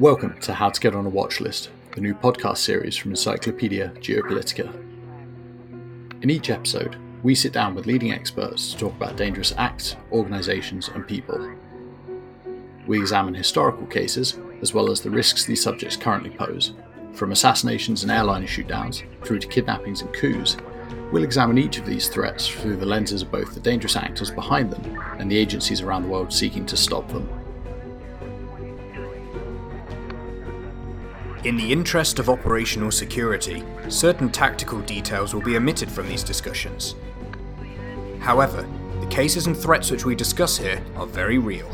Welcome to How to Get on a Watch List, the new podcast series from Encyclopedia Geopolitica. In each episode, we sit down with leading experts to talk about dangerous acts, organisations, and people. We examine historical cases as well as the risks these subjects currently pose, from assassinations and airliner shootdowns through to kidnappings and coups. We'll examine each of these threats through the lenses of both the dangerous actors behind them and the agencies around the world seeking to stop them. In the interest of operational security, certain tactical details will be omitted from these discussions. However, the cases and threats which we discuss here are very real.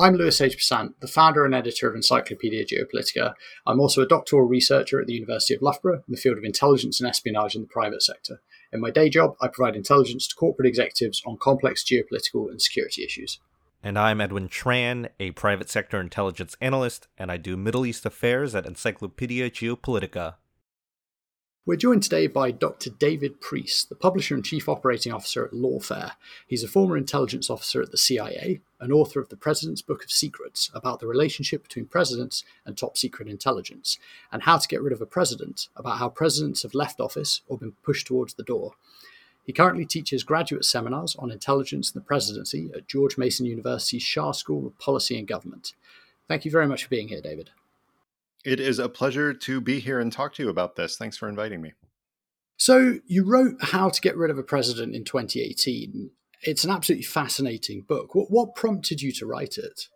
I'm Lewis H. Besant, the founder and editor of Encyclopedia Geopolitica. I'm also a doctoral researcher at the University of Loughborough in the field of intelligence and espionage in the private sector. In my day job, I provide intelligence to corporate executives on complex geopolitical and security issues. And I'm Edwin Tran, a private sector intelligence analyst, and I do Middle East affairs at Encyclopedia Geopolitica. We're joined today by Dr. David Priess, the publisher and chief operating officer at Lawfare. He's a former intelligence officer at the CIA, an author of the President's Book of Secrets about the relationship between presidents and top secret intelligence, and how to get rid of a president, about how presidents have left office or been pushed towards the door. He currently teaches graduate seminars on intelligence and the presidency at George Mason University's Schar School of Policy and Government. Thank you very much for being here, David. It is a pleasure to be here and talk to you about this. Thanks for inviting me. So, you wrote How to Get Rid of a President in 2018. It's an absolutely fascinating book. What, what prompted you to write it?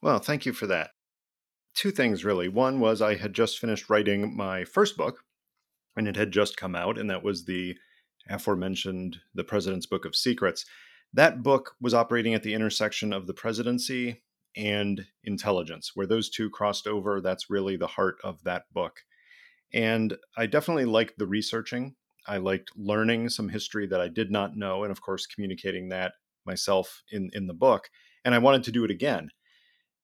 Well, thank you for that. Two things, really. One was I had just finished writing my first book, and it had just come out, and that was the aforementioned The President's Book of Secrets. That book was operating at the intersection of the presidency and intelligence. Where those two crossed over, that's really the heart of that book. And I definitely liked the researching. I liked learning some history that I did not know, and of course, communicating that myself in, in the book. And I wanted to do it again.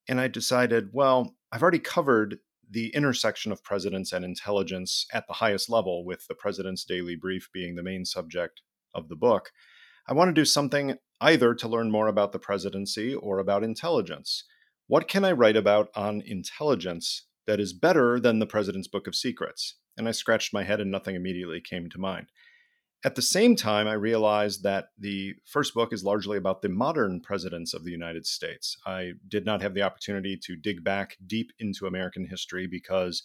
And I decided, well, I've already covered the intersection of presidents and intelligence at the highest level, with the president's daily brief being the main subject of the book. I want to do something either to learn more about the presidency or about intelligence. What can I write about on intelligence that is better than the President's Book of Secrets? And I scratched my head and nothing immediately came to mind. At the same time, I realized that the first book is largely about the modern presidents of the United States. I did not have the opportunity to dig back deep into American history because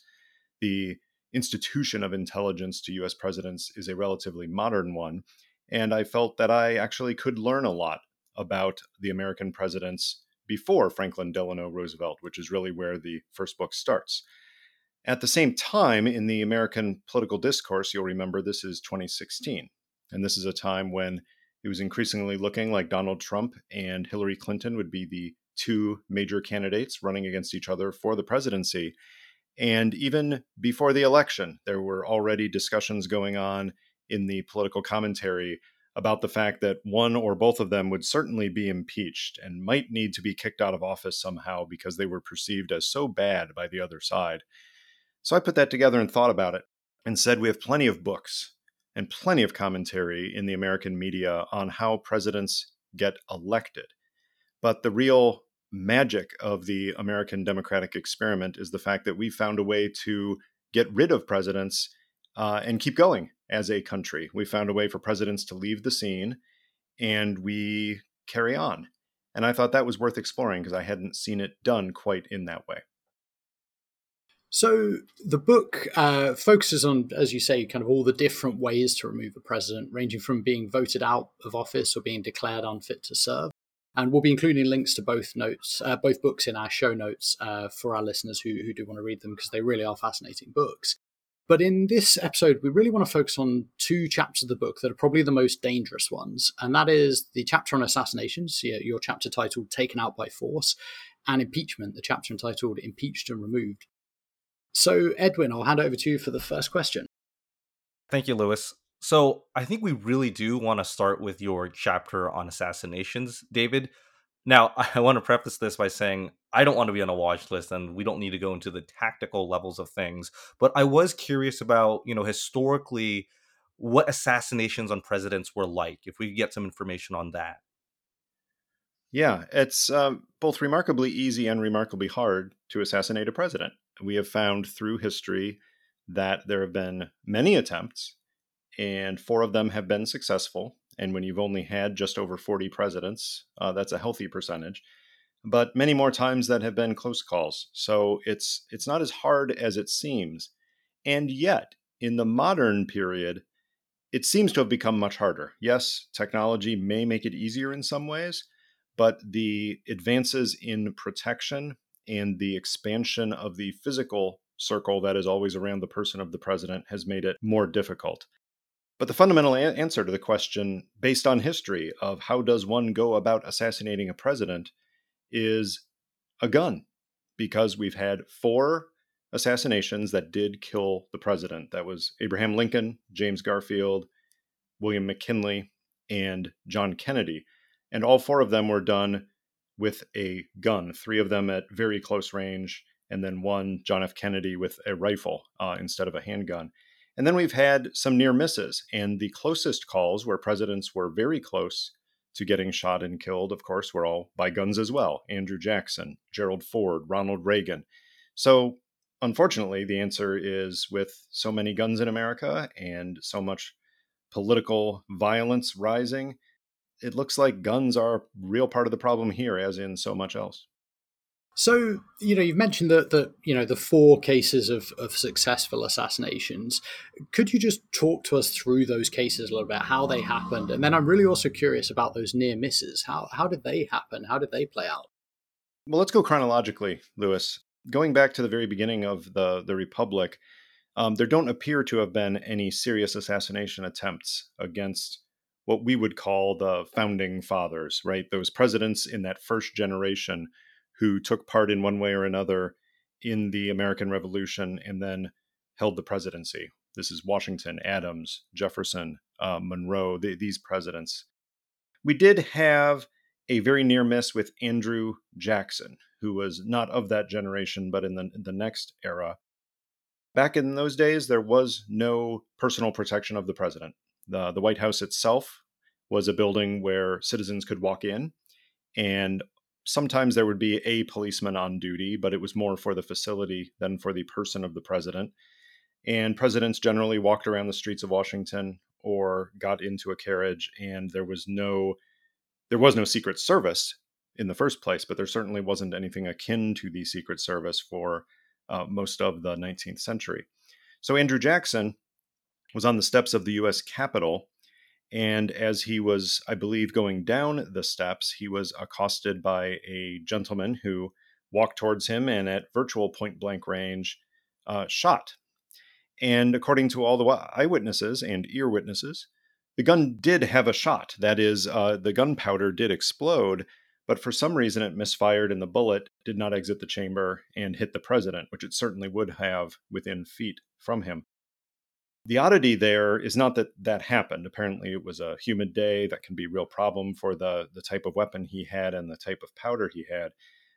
the institution of intelligence to US presidents is a relatively modern one. And I felt that I actually could learn a lot about the American presidents before Franklin Delano Roosevelt, which is really where the first book starts. At the same time, in the American political discourse, you'll remember this is 2016. And this is a time when it was increasingly looking like Donald Trump and Hillary Clinton would be the two major candidates running against each other for the presidency. And even before the election, there were already discussions going on in the political commentary about the fact that one or both of them would certainly be impeached and might need to be kicked out of office somehow because they were perceived as so bad by the other side. So I put that together and thought about it and said we have plenty of books and plenty of commentary in the American media on how presidents get elected. But the real magic of the American democratic experiment is the fact that we found a way to get rid of presidents uh, and keep going as a country. We found a way for presidents to leave the scene and we carry on. And I thought that was worth exploring because I hadn't seen it done quite in that way. So the book uh, focuses on, as you say, kind of all the different ways to remove a president, ranging from being voted out of office or being declared unfit to serve. And we'll be including links to both notes, uh, both books in our show notes uh, for our listeners who, who do want to read them because they really are fascinating books. But in this episode, we really want to focus on two chapters of the book that are probably the most dangerous ones. And that is the chapter on assassinations, your chapter titled Taken Out by Force, and impeachment, the chapter entitled Impeached and Removed. So, Edwin, I'll hand over to you for the first question. Thank you, Lewis. So I think we really do want to start with your chapter on assassinations, David. Now, I want to preface this by saying I don't want to be on a watch list and we don't need to go into the tactical levels of things, but I was curious about, you know, historically what assassinations on presidents were like, if we could get some information on that. Yeah, it's um, both remarkably easy and remarkably hard to assassinate a president. We have found through history that there have been many attempts, and four of them have been successful. And when you've only had just over 40 presidents, uh, that's a healthy percentage. But many more times that have been close calls. So it's it's not as hard as it seems. And yet, in the modern period, it seems to have become much harder. Yes, technology may make it easier in some ways, but the advances in protection and the expansion of the physical circle that is always around the person of the president has made it more difficult. But the fundamental a- answer to the question, based on history of how does one go about assassinating a president, is a gun, because we've had four assassinations that did kill the president. That was Abraham Lincoln, James Garfield, William McKinley, and John Kennedy. And all four of them were done with a gun, three of them at very close range, and then one, John F. Kennedy, with a rifle uh, instead of a handgun. And then we've had some near misses. And the closest calls where presidents were very close to getting shot and killed, of course, were all by guns as well Andrew Jackson, Gerald Ford, Ronald Reagan. So, unfortunately, the answer is with so many guns in America and so much political violence rising, it looks like guns are a real part of the problem here, as in so much else. So, you know, you've mentioned that the you know the four cases of, of successful assassinations. Could you just talk to us through those cases a little bit, how they happened, and then I'm really also curious about those near misses. How how did they happen? How did they play out? Well, let's go chronologically, Lewis. Going back to the very beginning of the the Republic, um, there don't appear to have been any serious assassination attempts against what we would call the founding fathers, right? Those presidents in that first generation who took part in one way or another in the American Revolution and then held the presidency. This is Washington, Adams, Jefferson, uh, Monroe, the, these presidents. We did have a very near miss with Andrew Jackson, who was not of that generation, but in the, the next era. Back in those days, there was no personal protection of the president. The, the White House itself was a building where citizens could walk in, and sometimes there would be a policeman on duty, but it was more for the facility than for the person of the president. And presidents generally walked around the streets of Washington or got into a carriage, and there was no there was no Secret Service in the first place, but there certainly wasn't anything akin to the Secret Service for uh, most of the 19th century. So Andrew Jackson was on the steps of the U.S. Capitol, and as he was, I believe, going down the steps, he was accosted by a gentleman who walked towards him and at virtual point blank range uh, shot. And according to all the eyewitnesses and ear witnesses, the gun did have a shot. That is, uh, the gunpowder did explode, but for some reason it misfired and the bullet did not exit the chamber and hit the president, which it certainly would have within feet from him. The oddity there is not that that happened. Apparently, it was a humid day that can be a real problem for the, the type of weapon he had and the type of powder he had.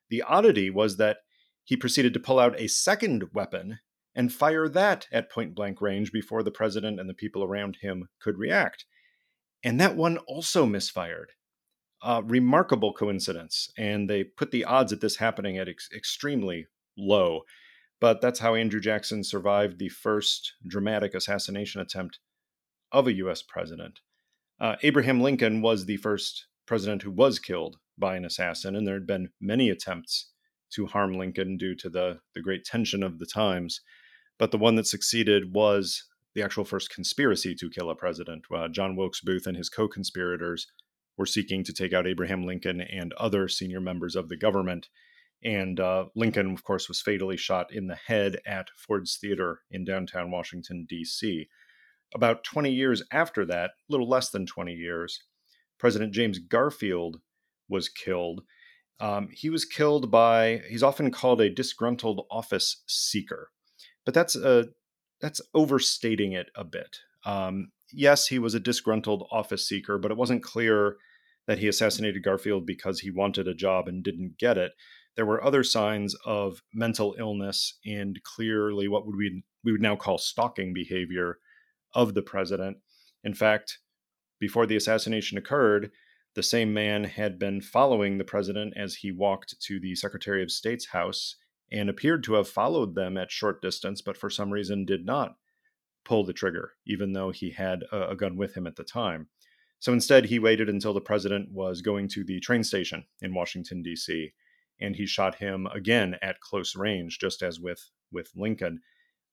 The oddity was that he proceeded to pull out a second weapon and fire that at point blank range before the president and the people around him could react. And that one also misfired uh, remarkable coincidence. And they put the odds at this happening at ex- extremely low. But that's how Andrew Jackson survived the first dramatic assassination attempt of a U.S. president. Uh, Abraham Lincoln was the first president who was killed by an assassin, and there had been many attempts to harm Lincoln due to the, the great tension of the times. But the one that succeeded was the actual first conspiracy to kill a president. Uh, John Wilkes Booth and his co conspirators were seeking to take out Abraham Lincoln and other senior members of the government. And uh, Lincoln, of course, was fatally shot in the head at Ford's Theater in downtown Washington, D.C. About 20 years after that, a little less than 20 years, President James Garfield was killed. Um, he was killed by, he's often called a disgruntled office seeker, but that's a, that's overstating it a bit. Um, yes, he was a disgruntled office seeker, but it wasn't clear that he assassinated Garfield because he wanted a job and didn't get it. There were other signs of mental illness and clearly what would we we would now call stalking behavior of the president. In fact, before the assassination occurred, the same man had been following the president as he walked to the Secretary of State's house and appeared to have followed them at short distance, but for some reason did not pull the trigger, even though he had a, gun with him at the time. So instead, he waited until the president was going to the train station in Washington, D.C., and he shot him again at close range, just as with, with Lincoln.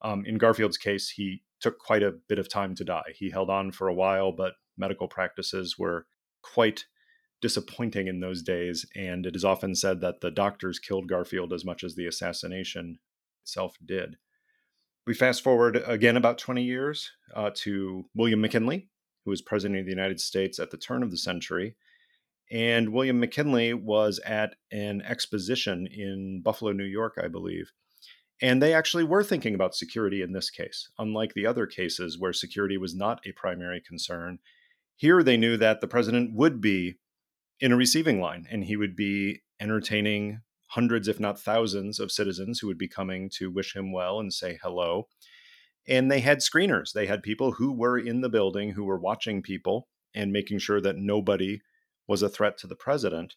Um, in Garfield's case, he took quite a bit of time to die. He held on for a while, but medical practices were quite disappointing in those days. And it is often said that the doctors killed Garfield as much as the assassination itself did. We fast forward again about 20 years uh, to William McKinley, who was president of the United States at the turn of the century. And William McKinley was at an exposition in Buffalo, New York, I believe. And they actually were thinking about security in this case, unlike the other cases where security was not a primary concern. Here they knew that the president would be in a receiving line and he would be entertaining hundreds, if not thousands, of citizens who would be coming to wish him well and say hello. And they had screeners. They had people who were in the building who were watching people and making sure that nobody was a threat to the president.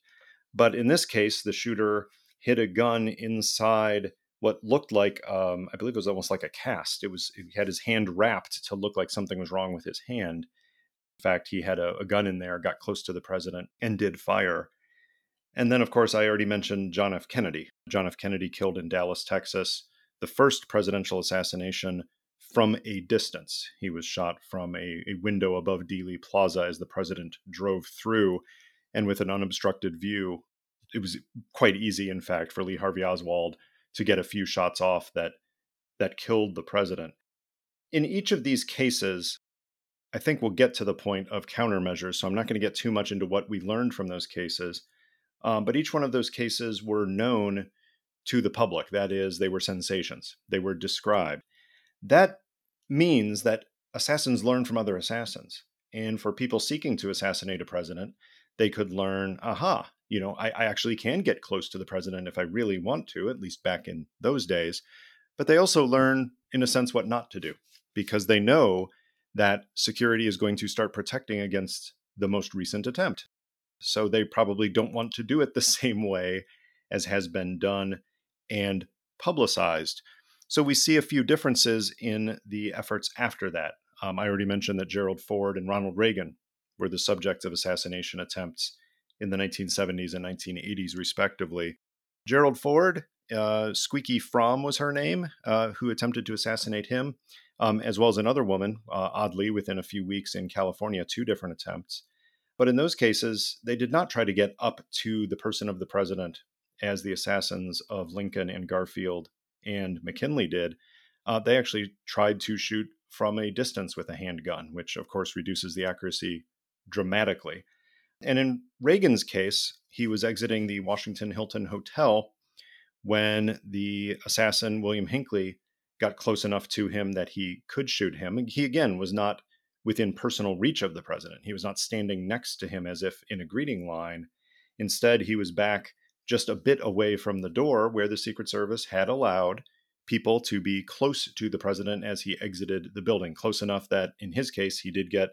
But in this case, the shooter hid a gun inside what looked like, um, I believe it was almost like a cast. It was, he had his hand wrapped to look like something was wrong with his hand. In fact, he had a, a gun in there, got close to the president, and did fire. And then, of course, I already mentioned John F. Kennedy. John F. Kennedy killed in Dallas, Texas, the first presidential assassination from a distance. He was shot from a, a window above Dealey Plaza as the president drove through, and with an unobstructed view. It was quite easy, in fact, for Lee Harvey Oswald to get a few shots off that that killed the president. In each of these cases, I think we'll get to the point of countermeasures. So I'm not going to get too much into what we learned from those cases. Um, but each one of those cases were known to the public. That is, they were sensations, they were described. That means that assassins learn from other assassins. And for people seeking to assassinate a president, they could learn, aha, you know, I, I actually can get close to the president if I really want to, at least back in those days. But they also learn, in a sense, what not to do because they know that security is going to start protecting against the most recent attempt. So they probably don't want to do it the same way as has been done and publicized. So we see a few differences in the efforts after that. Um, I already mentioned that Gerald Ford and Ronald Reagan were the subjects of assassination attempts in the 1970s and 1980s, respectively. Gerald Ford, uh, Squeaky Fromme was her name, uh, who attempted to assassinate him, um, as well as another woman, uh, oddly, within a few weeks in California, two different attempts. But in those cases, they did not try to get up to the person of the president as the assassins of Lincoln and Garfield and McKinley did. Uh, they actually tried to shoot from a distance with a handgun, which of course reduces the accuracy dramatically. And in Reagan's case, he was exiting the Washington Hilton Hotel when the assassin, William Hinckley, got close enough to him that he could shoot him. He, again, was not within personal reach of the president. He was not standing next to him as if in a greeting line. Instead, he was back just a bit away from the door where the Secret Service had allowed people to be close to the president as he exited the building, close enough that in his case, he did get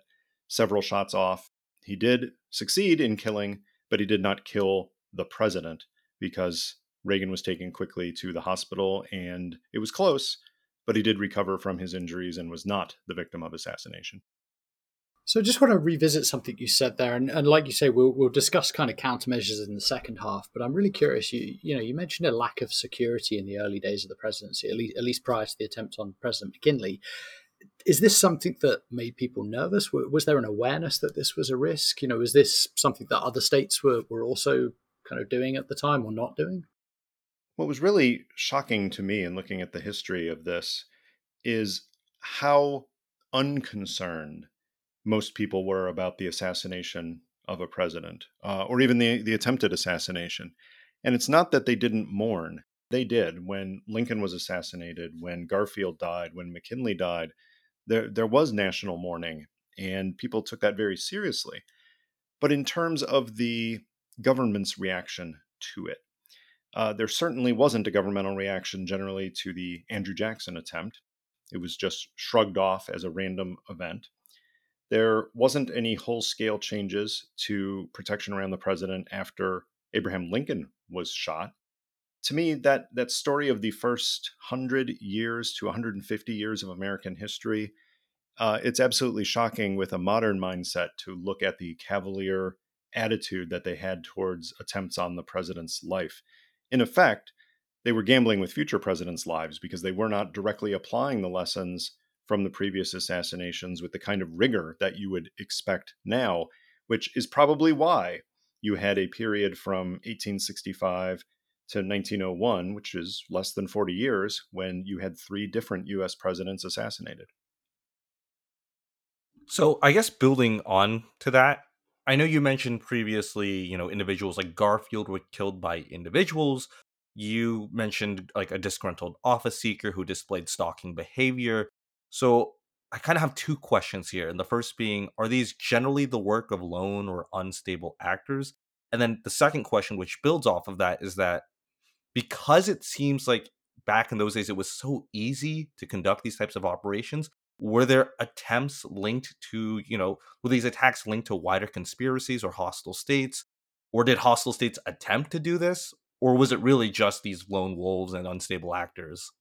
several shots off. He did succeed in killing, but he did not kill the president because Reagan was taken quickly to the hospital and it was close, but he did recover from his injuries and was not the victim of assassination. So I just want to revisit something you said there, and, and like you say, we'll, we'll discuss kind of countermeasures in the second half. But I'm really curious. You you know you mentioned a lack of security in the early days of the presidency, at least at least prior to the attempt on President McKinley. Is this something that made people nervous? Was there an awareness that this was a risk? You know, is this something that other states were were also kind of doing at the time or not doing? What was really shocking to me in looking at the history of this is how unconcerned most people were about the assassination of a president uh, or even the, the attempted assassination. And it's not that they didn't mourn. They did. When Lincoln was assassinated, when Garfield died, when McKinley died, there, there was national mourning. and people took that very seriously. But in terms of the government's reaction to it, uh, there certainly wasn't a governmental reaction generally to the Andrew Jackson attempt. It was just shrugged off as a random event. There wasn't any whole scale changes to protection around the president after Abraham Lincoln was shot. To me, that, that story of the first 100 years to 150 years of American history, uh, it's absolutely shocking with a modern mindset to look at the cavalier attitude that they had towards attempts on the president's life. In effect, they were gambling with future presidents' lives because they were not directly applying the lessons from the previous assassinations with the kind of rigor that you would expect now, which is probably why you had a period from 1865 to 1901, which is less than 40 years, when you had three different US presidents assassinated. So, I guess building on to that, I know you mentioned previously, you know, individuals like Garfield were killed by individuals. You mentioned like a disgruntled office seeker who displayed stalking behavior. So I kind of have two questions here. And the first being, are these generally the work of lone or unstable actors? And then the second question, which builds off of that, is that because it seems like back in those days it was so easy to conduct these types of operations, were there attempts linked to, you know, were these attacks linked to wider conspiracies or hostile states? Or did hostile states attempt to do this? Or was it really just these lone wolves and unstable actors?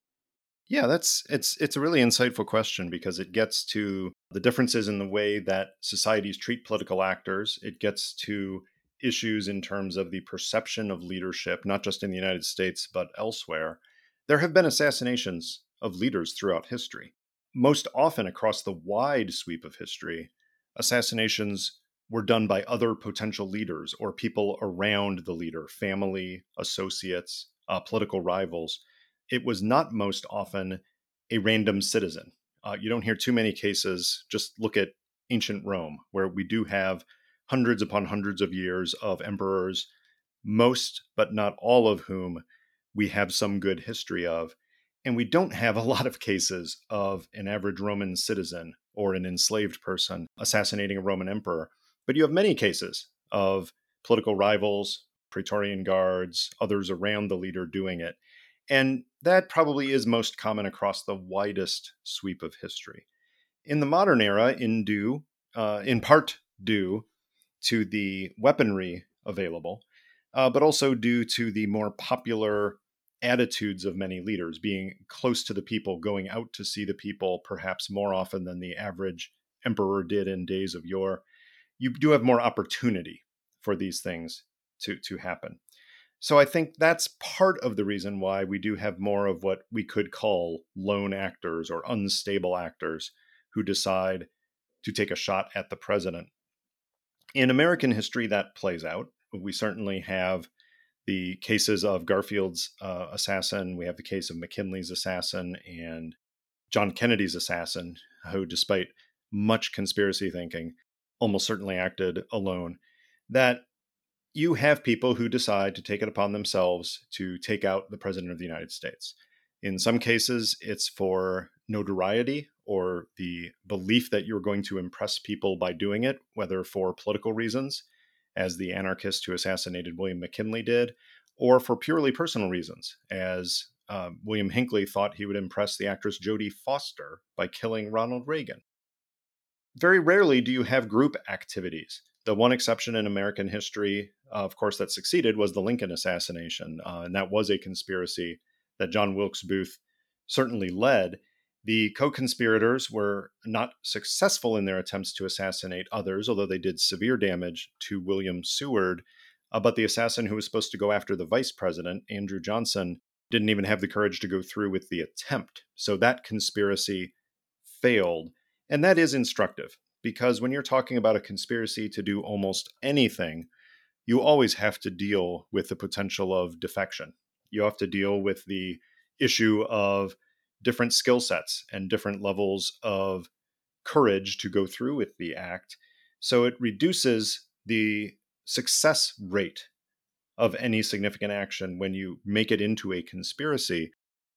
Yeah, that's it's it's a really insightful question because it gets to the differences in the way that societies treat political actors. It gets to issues in terms of the perception of leadership, not just in the United States but elsewhere. There have been assassinations of leaders throughout history. Most often across the wide sweep of history, assassinations were done by other potential leaders or people around the leader, family, associates, uh, political rivals it was not most often a random citizen. Uh, you don't hear too many cases. Just look at ancient Rome, where we do have hundreds upon hundreds of years of emperors, most but not all of whom we have some good history of. And we don't have a lot of cases of an average Roman citizen or an enslaved person assassinating a Roman emperor. But you have many cases of political rivals, Praetorian guards, others around the leader doing it. And that probably is most common across the widest sweep of history. In the modern era, in due, uh, in part due to the weaponry available, uh, but also due to the more popular attitudes of many leaders, being close to the people, going out to see the people perhaps more often than the average emperor did in days of yore, you do have more opportunity for these things to, to happen. So I think that's part of the reason why we do have more of what we could call lone actors or unstable actors who decide to take a shot at the president. In American history, that plays out. We certainly have the cases of Garfield's uh, assassin, we have the case of McKinley's assassin, and John Kennedy's assassin, who, despite much conspiracy thinking, almost certainly acted alone. That you have people who decide to take it upon themselves to take out the president of the United States. In some cases, it's for notoriety or the belief that you're going to impress people by doing it, whether for political reasons, as the anarchist who assassinated William McKinley did, or for purely personal reasons, as uh, William Hinckley thought he would impress the actress Jodie Foster by killing Ronald Reagan. Very rarely do you have group activities the one exception in American history, uh, of course, that succeeded was the Lincoln assassination. Uh, and that was a conspiracy that John Wilkes Booth certainly led. The co conspirators were not successful in their attempts to assassinate others, although they did severe damage to William Seward. Uh, but the assassin who was supposed to go after the vice president, Andrew Johnson, didn't even have the courage to go through with the attempt. So that conspiracy failed. And that is instructive because when you're talking about a conspiracy to do almost anything, you always have to deal with the potential of defection. You have to deal with the issue of different skill sets and different levels of courage to go through with the act. So it reduces the success rate of any significant action when you make it into a conspiracy.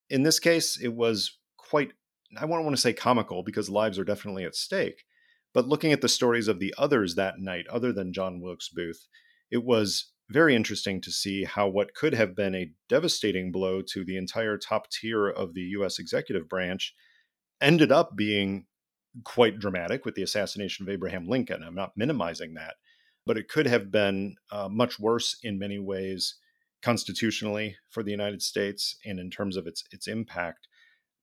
In this case, it was quite, I don't want to say comical because lives are definitely at stake, But looking at the stories of the others that night, other than John Wilkes Booth, it was very interesting to see how what could have been a devastating blow to the entire top tier of the US executive branch ended up being quite dramatic with the assassination of Abraham Lincoln. I'm not minimizing that, but it could have been uh, much worse in many ways constitutionally for the United States and in terms of its its impact.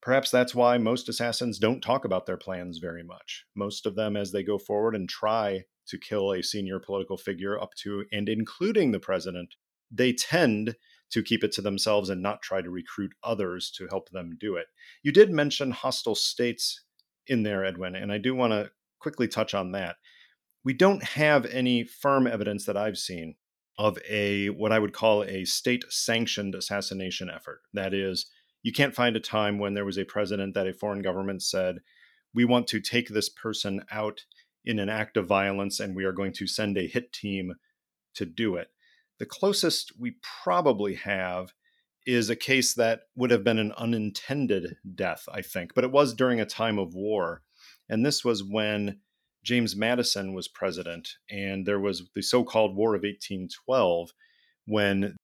Perhaps that's why most assassins don't talk about their plans very much. Most of them, as they go forward and try to kill a senior political figure up to and including the president, they tend to keep it to themselves and not try to recruit others to help them do it. You did mention hostile states in there, Edwin, and I do want to quickly touch on that. We don't have any firm evidence that I've seen of a what I would call a state sanctioned assassination effort. That is, you can't find a time when there was a president that a foreign government said, we want to take this person out in an act of violence and we are going to send a hit team to do it. The closest we probably have is a case that would have been an unintended death, I think, but it was during a time of war. And this was when James Madison was president, and there was the so called War of 1812, when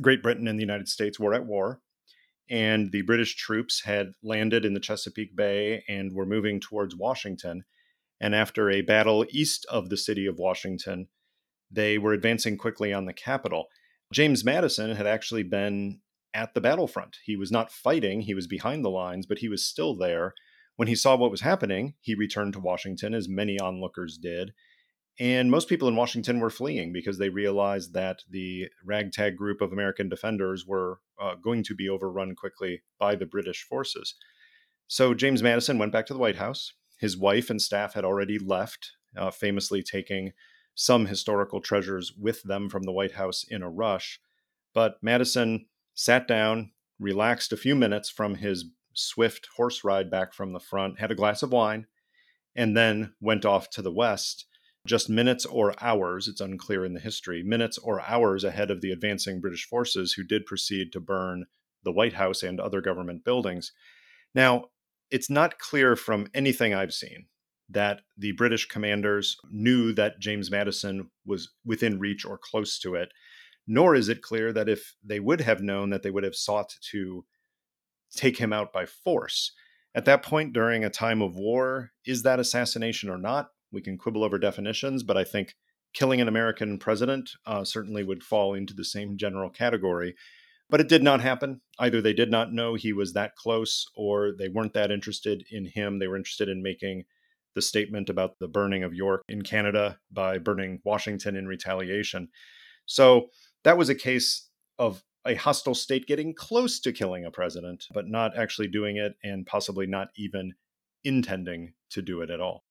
Great Britain and the United States were at war and the British troops had landed in the Chesapeake Bay and were moving towards Washington. And after a battle east of the city of Washington, they were advancing quickly on the capital. James Madison had actually been at the battlefront. He was not fighting, he was behind the lines, but he was still there. When he saw what was happening, he returned to Washington, as many onlookers did, and most people in Washington were fleeing because they realized that the ragtag group of American defenders were uh, going to be overrun quickly by the British forces. So James Madison went back to the White House. His wife and staff had already left, uh, famously taking some historical treasures with them from the White House in a rush. But Madison sat down, relaxed a few minutes from his swift horse ride back from the front, had a glass of wine, and then went off to the west just minutes or hours, it's unclear in the history, minutes or hours ahead of the advancing British forces who did proceed to burn the White House and other government buildings. Now, it's not clear from anything I've seen that the British commanders knew that James Madison was within reach or close to it, nor is it clear that if they would have known that they would have sought to take him out by force. At that point, during a time of war, is that assassination or not? We can quibble over definitions, but I think killing an American president uh, certainly would fall into the same general category. But it did not happen. Either they did not know he was that close, or they weren't that interested in him. They were interested in making the statement about the burning of York in Canada by burning Washington in retaliation. So that was a case of a hostile state getting close to killing a president, but not actually doing it and possibly not even intending to do it at all.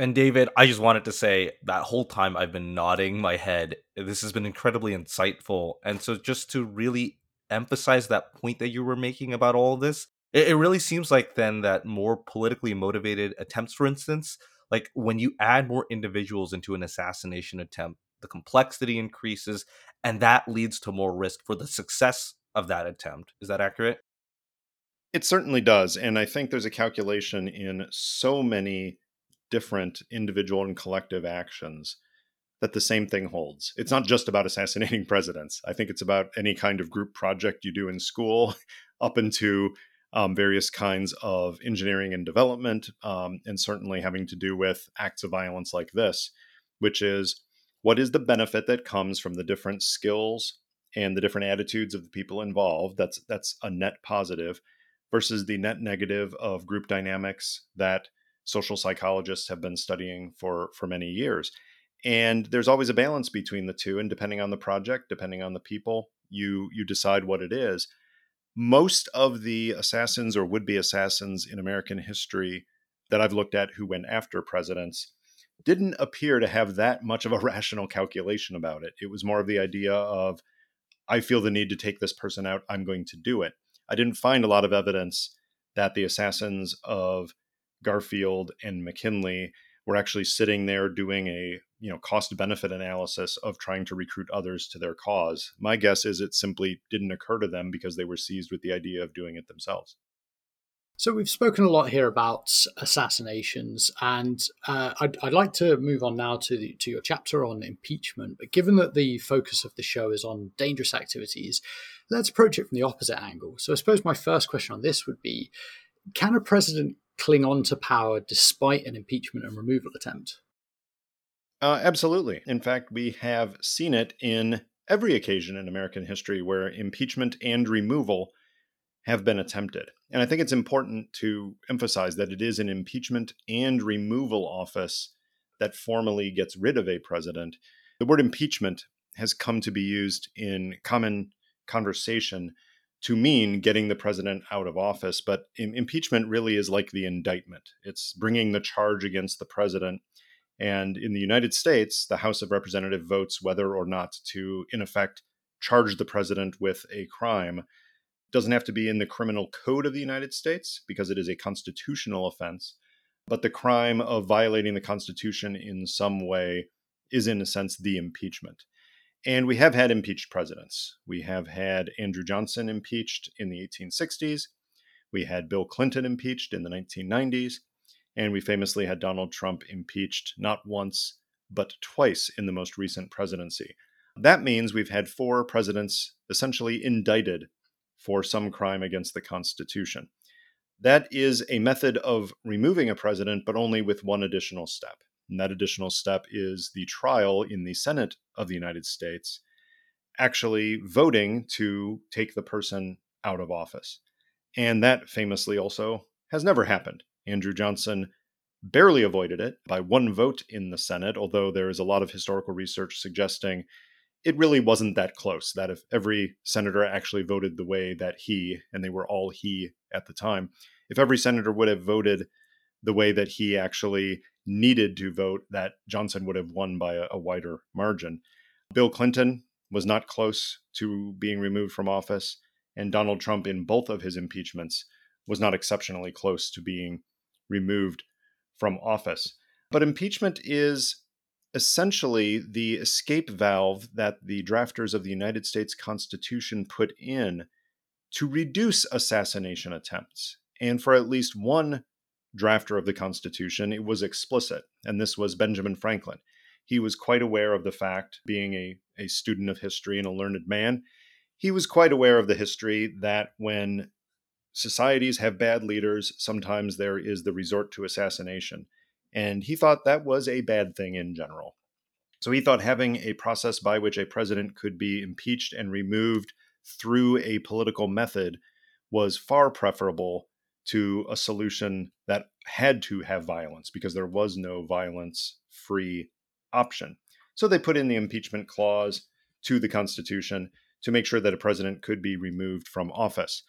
And David, I just wanted to say that whole time I've been nodding my head. This has been incredibly insightful. And so, just to really emphasize that point that you were making about all this, it, it really seems like then that more politically motivated attempts, for instance, like when you add more individuals into an assassination attempt, the complexity increases, and that leads to more risk for the success of that attempt. Is that accurate? It certainly does. And I think there's a calculation in so many different individual and collective actions that the same thing holds. It's not just about assassinating presidents. I think it's about any kind of group project you do in school, up into um, various kinds of engineering and development, um, and certainly having to do with acts of violence like this, which is what is the benefit that comes from the different skills and the different attitudes of the people involved? That's that's a net positive versus the net negative of group dynamics that social psychologists have been studying for for many years. And there's always a balance between the two and depending on the project depending on the people you you decide what it is. Most of the assassins or would-be assassins in american history that i've looked at who went after presidents didn't appear to have that much of a rational calculation about it. It was more of the idea of i feel the need to take this person out. I'm going to do it. I didn't find a lot of evidence that the assassins of Garfield and McKinley were actually sitting there doing a you know cost benefit analysis of trying to recruit others to their cause. My guess is it simply didn't occur to them because they were seized with the idea of doing it themselves. So we've spoken a lot here about assassinations, and uh, I'd, I'd, like to move on now to the, to your chapter on impeachment. But given that the focus of the show is on dangerous activities, let's approach it from the opposite angle. So I suppose my first question on this would be: Can a president cling on to power despite an impeachment and removal attempt? Uh, absolutely. In fact, we have seen it in every occasion in American history where impeachment and removal have been attempted. And I think it's important to emphasize that it is an impeachment and removal office that formally gets rid of a president. The word impeachment has come to be used in common conversation to mean getting the president out of office. But impeachment really is like the indictment, it's bringing the charge against the president. And in the United States, the House of Representatives votes whether or not to, in effect, charge the president with a crime It doesn't have to be in the criminal code of the United States because it is a constitutional offense. But the crime of violating the Constitution in some way is, in a sense, the impeachment. And we have had impeached presidents. We have had Andrew Johnson impeached in the 1860s. We had Bill Clinton impeached in the 1990s. And we famously had Donald Trump impeached not once, but twice in the most recent presidency. That means we've had four presidents essentially indicted for some crime against the Constitution. That is a method of removing a president, but only with one additional step. And that additional step is the trial in the Senate of the United States actually voting to take the person out of office. And that famously also has never happened. Andrew Johnson barely avoided it by one vote in the Senate, although there is a lot of historical research suggesting it really wasn't that close. That if every senator actually voted the way that he, and they were all he at the time, if every senator would have voted the way that he actually needed to vote, that Johnson would have won by a, a wider margin. Bill Clinton was not close to being removed from office, and Donald Trump, in both of his impeachments, was not exceptionally close to being removed from office. But impeachment is essentially the escape valve that the drafters of the United States Constitution put in to reduce assassination attempts. And for at least one drafter of the Constitution, it was explicit, and this was Benjamin Franklin. He was quite aware of the fact, being a, a student of history and a learned man, he was quite aware of the history that when societies have bad leaders, sometimes there is the resort to assassination. And he thought that was a bad thing in general. So he thought having a process by which a president could be impeached and removed through a political method was far preferable to a solution that had to have violence because there was no violence free option. So they put in the impeachment clause to the Constitution to make sure that a president could be removed from office.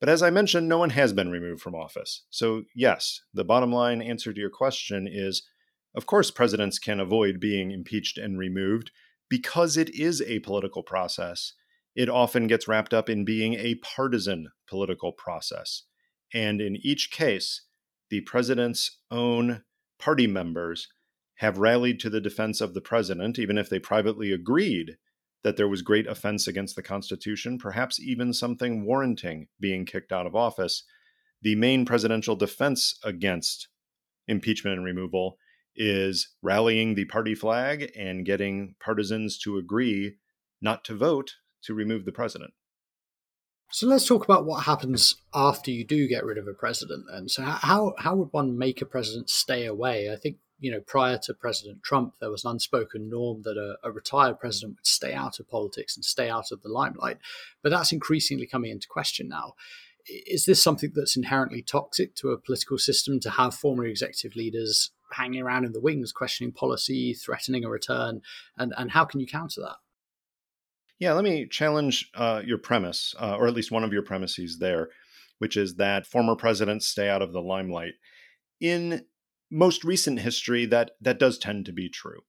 But as I mentioned, no one has been removed from office. So, yes, the bottom line answer to your question is of course, presidents can avoid being impeached and removed because it is a political process. It often gets wrapped up in being a partisan political process. And in each case, the president's own party members have rallied to the defense of the president, even if they privately agreed that there was great offense against the Constitution, perhaps even something warranting being kicked out of office. The main presidential defense against impeachment and removal is rallying the party flag and getting partisans to agree not to vote to remove the president. So let's talk about what happens after you do get rid of a president. Then, so, how how would one make a president stay away? I think you know, prior to President Trump, there was an unspoken norm that a, a, retired president would stay out of politics and stay out of the limelight. But that's increasingly coming into question now. Is this something that's inherently toxic to a political system to have former executive leaders hanging around in the wings, questioning policy, threatening a return? And, and how can you counter that? Yeah, let me challenge uh, your premise, uh, or at least one of your premises there, which is that former presidents stay out of the limelight. In most recent history, that, that does tend to be true.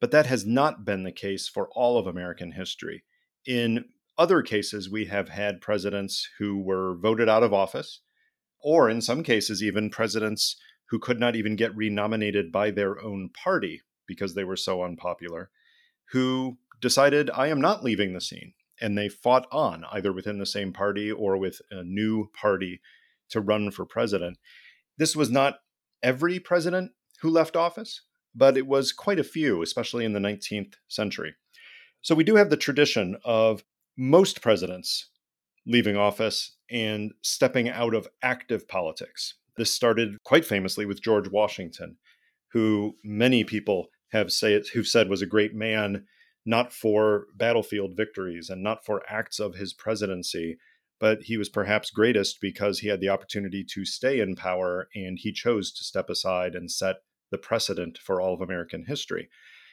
But that has not been the case for all of American history. In other cases, we have had presidents who were voted out of office, or in some cases, even presidents who could not even get renominated by their own party because they were so unpopular, who decided, I am not leaving the scene. And they fought on, either within the same party or with a new party, to run for president. This was not every president who left office, but it was quite a few, especially in the 19th century. So we do have the tradition of most presidents leaving office and stepping out of active politics. This started quite famously with George Washington, who many people have say who've said was a great man not for battlefield victories and not for acts of his presidency, but he was perhaps greatest because he had the opportunity to stay in power and he chose to step aside and set the precedent for all of American history.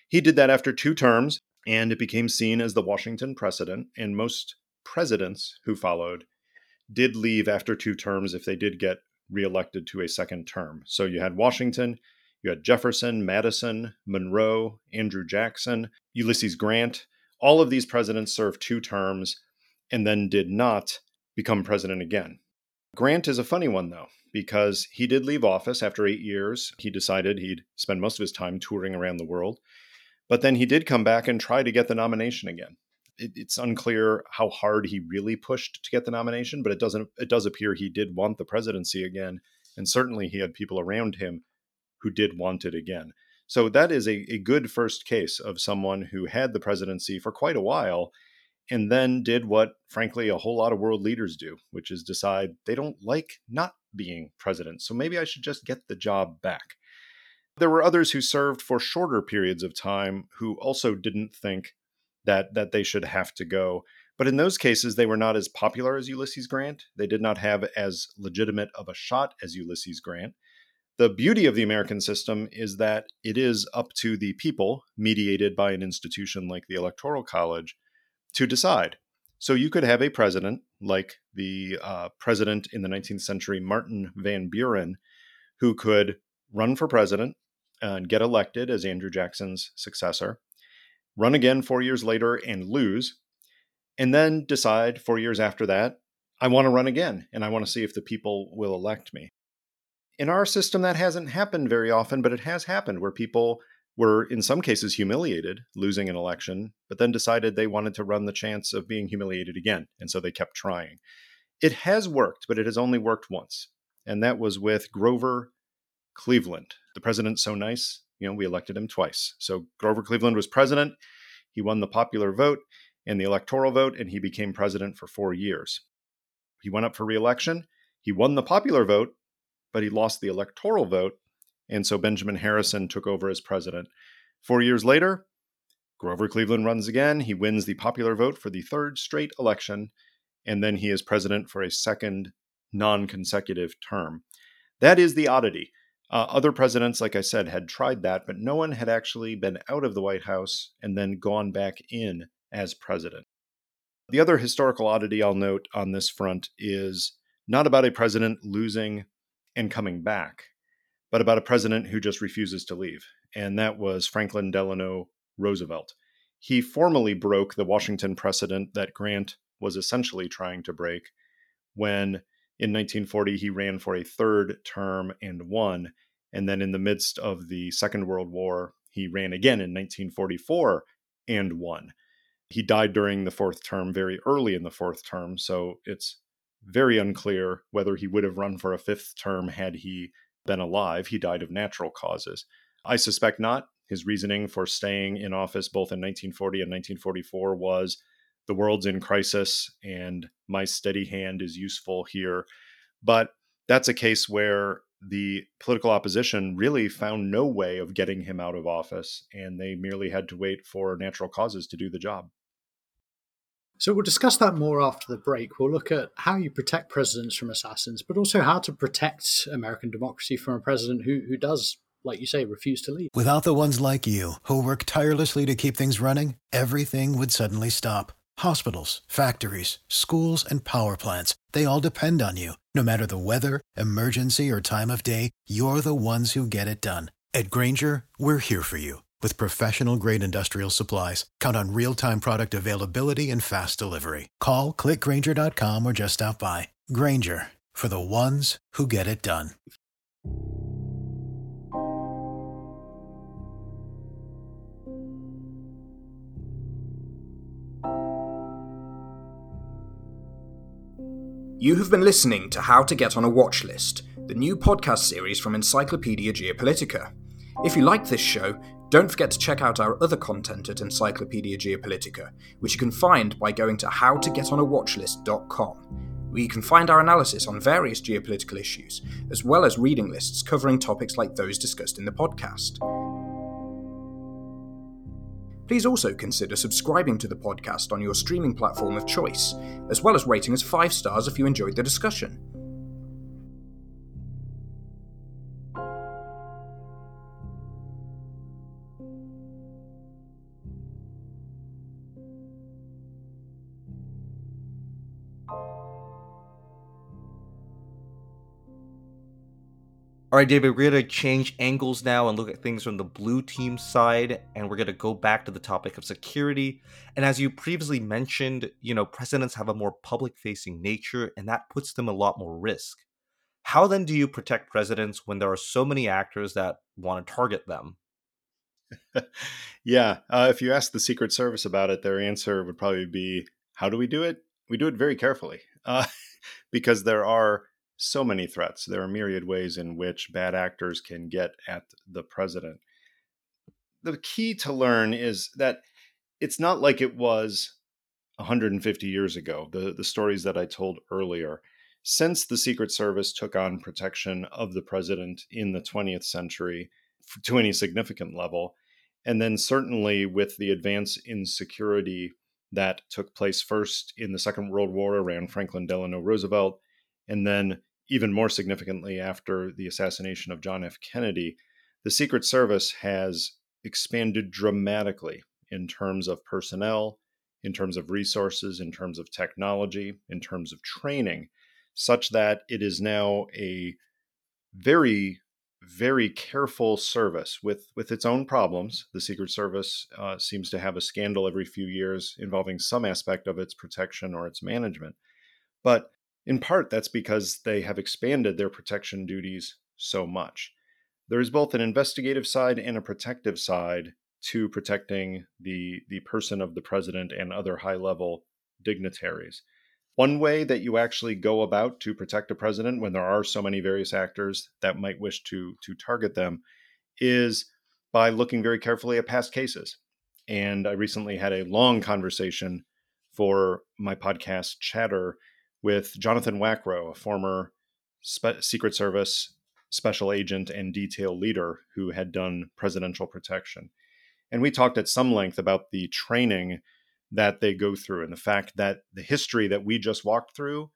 He did that after two terms, and it became seen as the Washington precedent, and most presidents who followed did leave after two terms if they did get reelected to a second term. So you had Washington, you had Jefferson, Madison, Monroe, Andrew Jackson, Ulysses Grant. All of these presidents served two terms and then did not become president again. Grant is a funny one, though, because he did leave office after eight years. He decided he'd spend most of his time touring around the world. But then he did come back and try to get the nomination again. It, it's unclear how hard he really pushed to get the nomination, but it doesn't. It does appear he did want the presidency again, and certainly he had people around him who did want it again. So that is a, a good first case of someone who had the presidency for quite a while and then did what, frankly, a whole lot of world leaders do, which is decide they don't like not being president. So maybe I should just get the job back. There were others who served for shorter periods of time who also didn't think that, that they should have to go. But in those cases, they were not as popular as Ulysses Grant. They did not have as legitimate of a shot as Ulysses Grant. The beauty of the American system is that it is up to the people, mediated by an institution like the Electoral College, to decide. So you could have a president, like the uh, president in the 19th century, Martin Van Buren, who could run for president and get elected as Andrew Jackson's successor, run again four years later and lose, and then decide four years after that, I want to run again and I want to see if the people will elect me. In our system, that hasn't happened very often, but it has happened where people were, in some cases, humiliated losing an election, but then decided they wanted to run the chance of being humiliated again. And so they kept trying. It has worked, but it has only worked once. And that was with Grover Cleveland. The president's so nice, you know, we elected him twice. So Grover Cleveland was president. He won the popular vote and the electoral vote, and he became president for four years. He went up for reelection. He won the popular vote but he lost the electoral vote, and so Benjamin Harrison took over as president. Four years later, Grover Cleveland runs again. He wins the popular vote for the third straight election, and then he is president for a second non consecutive term. That is the oddity. Uh, other presidents, like I said, had tried that, but no one had actually been out of the White House and then gone back in as president. The other historical oddity I'll note on this front is not about a president losing and coming back, but about a president who just refuses to leave. And that was Franklin Delano Roosevelt. He formally broke the Washington precedent that Grant was essentially trying to break when in 1940 he ran for a third term and won. And then in the midst of the Second World War, he ran again in 1944 and won. He died during the fourth term, very early in the fourth term. So it's very unclear whether he would have run for a fifth term had he been alive. He died of natural causes. I suspect not. His reasoning for staying in office both in 1940 and 1944 was the world's in crisis and my steady hand is useful here. But that's a case where the political opposition really found no way of getting him out of office, and they merely had to wait for natural causes to do the job. So we'll discuss that more after the break. We'll look at how you protect presidents from assassins, but also how to protect American democracy from a president who, who does, like you say, refuse to leave. Without the ones like you, who work tirelessly to keep things running, everything would suddenly stop. Hospitals, factories, schools, and power plants, they all depend on you. No matter the weather, emergency, or time of day, you're the ones who get it done. At Grainger, we're here for you with professional grade industrial supplies, count on real time product availability and fast delivery. Call clickgrainger.com or just stop by. Grainger for the ones who get it done. You have been listening to How to Get on a Watch List, the new podcast series from Encyclopedia Geopolitica. If you like this show, don't forget to check out our other content at Encyclopedia Geopolitica, which you can find by going to howtogetonawatchlist.com, where you can find our analysis on various geopolitical issues, as well as reading lists covering topics like those discussed in the podcast. Please also consider subscribing to the podcast on your streaming platform of choice, as well as rating us 5 stars if you enjoyed the discussion. All right, David, we're going to change angles now and look at things from the blue team side, and we're going to go back to the topic of security. And as you previously mentioned, you know, presidents have a more public facing nature, and that puts them a lot more risk. How then do you protect presidents when there are so many actors that want to target them? yeah, uh, if you ask the Secret Service about it, their answer would probably be, How do we do it? We do it very carefully uh, because there are so many threats. There are myriad ways in which bad actors can get at the president. The key to learn is that it's not like it was 150 years ago, the, the stories that I told earlier. Since the Secret Service took on protection of the president in the 20th century to any significant level, and then certainly with the advance in security that took place first in the Second World War around Franklin Delano Roosevelt, and then even more significantly after the assassination of John F. Kennedy, the Secret Service has expanded dramatically in terms of personnel, in terms of resources, in terms of technology, in terms of training, such that it is now a very very careful service with with its own problems. The Secret Service uh, seems to have a scandal every few years involving some aspect of its protection or its management, but in part, that's because they have expanded their protection duties so much. There is both an investigative side and a protective side to protecting the, the person of the president and other high level dignitaries. One way that you actually go about to protect a president when there are so many various actors that might wish to, to target them is by looking very carefully at past cases. And I recently had a long conversation for my podcast, Chatter, with Jonathan Wackrow, a former Spe- Secret Service special agent and detail leader who had done presidential protection. And we talked at some length about the training that they go through and the fact that the history that we just walked through,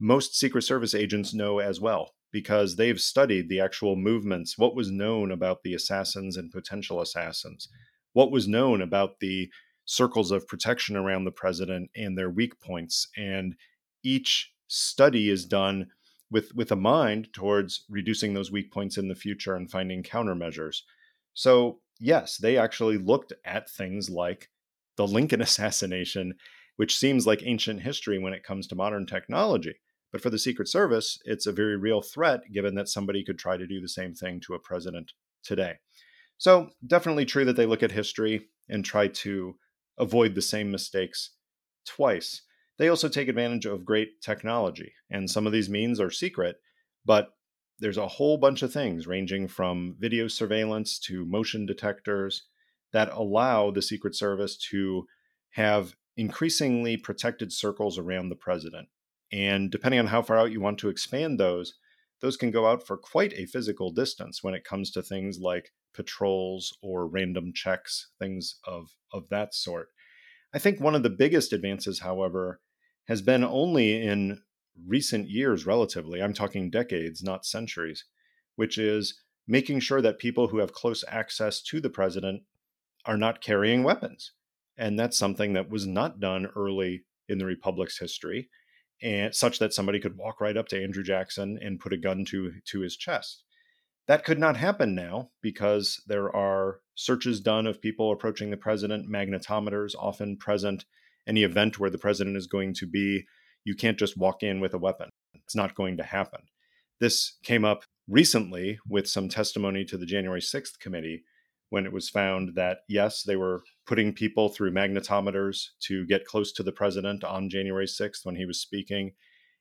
most Secret Service agents know as well because they've studied the actual movements, what was known about the assassins and potential assassins, what was known about the circles of protection around the president and their weak points, and each study is done with with a mind towards reducing those weak points in the future and finding countermeasures. So, yes, they actually looked at things like the Lincoln assassination, which seems like ancient history when it comes to modern technology. But for the Secret Service, it's a very real threat given that somebody could try to do the same thing to a president today. So, definitely true that they look at history and try to avoid the same mistakes twice. They also take advantage of great technology, and some of these means are secret, but there's a whole bunch of things ranging from video surveillance to motion detectors that allow the Secret Service to have increasingly protected circles around the president. And depending on how far out you want to expand those, those can go out for quite a physical distance when it comes to things like patrols or random checks, things of, of that sort. I think one of the biggest advances, however, has been only in recent years, relatively. I'm talking decades, not centuries, which is making sure that people who have close access to the president are not carrying weapons. And that's something that was not done early in the Republic's history, and such that somebody could walk right up to Andrew Jackson and put a gun to, to his chest. That could not happen now because there are searches done of people approaching the president, magnetometers often present any event where the president is going to be, you can't just walk in with a weapon. It's not going to happen. This came up recently with some testimony to the January 6th committee when it was found that, yes, they were putting people through magnetometers to get close to the president on January 6th when he was speaking.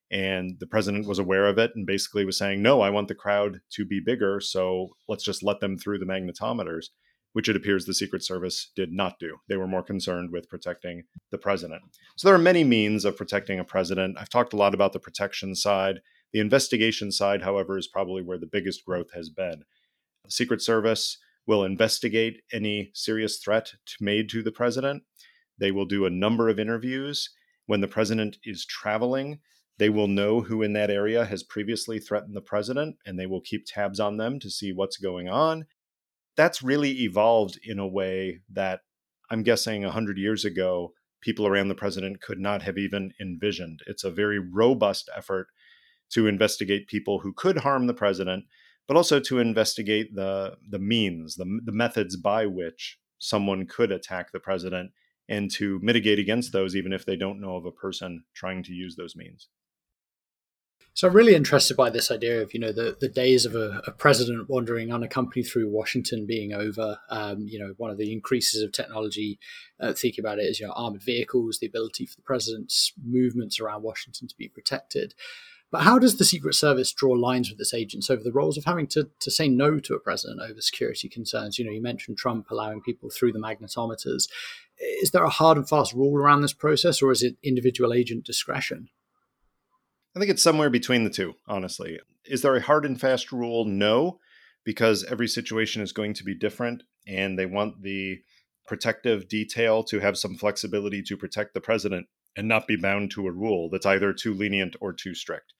And the president was aware of it and basically was saying, no, I want the crowd to be bigger. So let's just let them through the magnetometers, which it appears the Secret Service did not do. They were more concerned with protecting the president. So there are many means of protecting a president. I've talked a lot about the protection side. The investigation side, however, is probably where the biggest growth has been. The Secret Service will investigate any serious threat made to the president. They will do a number of interviews. When the president is traveling, they will know who in that area has previously threatened the president, and they will keep tabs on them to see what's going on. That's really evolved in a way that I'm guessing 100 years ago, people around the president could not have even envisioned. It's a very robust effort to investigate people who could harm the president, but also to investigate the the means, the, the methods by which someone could attack the president and to mitigate against those even if they don't know of a person trying to use those means. So I'm really interested by this idea of you know the, the days of a, a president wandering unaccompanied through Washington being over. Um, you know one of the increases of technology, uh, thinking about it is you know armored vehicles, the ability for the president's movements around Washington to be protected. But how does the Secret Service draw lines with its agents over the roles of having to, to say no to a president over security concerns? You know, you mentioned Trump allowing people through the magnetometers. Is there a hard and fast rule around this process, or is it individual agent discretion? I think it's somewhere between the two, honestly. Is there a hard and fast rule? No, because every situation is going to be different, and they want the protective detail to have some flexibility to protect the president and not be bound to a rule that's either too lenient or too strict.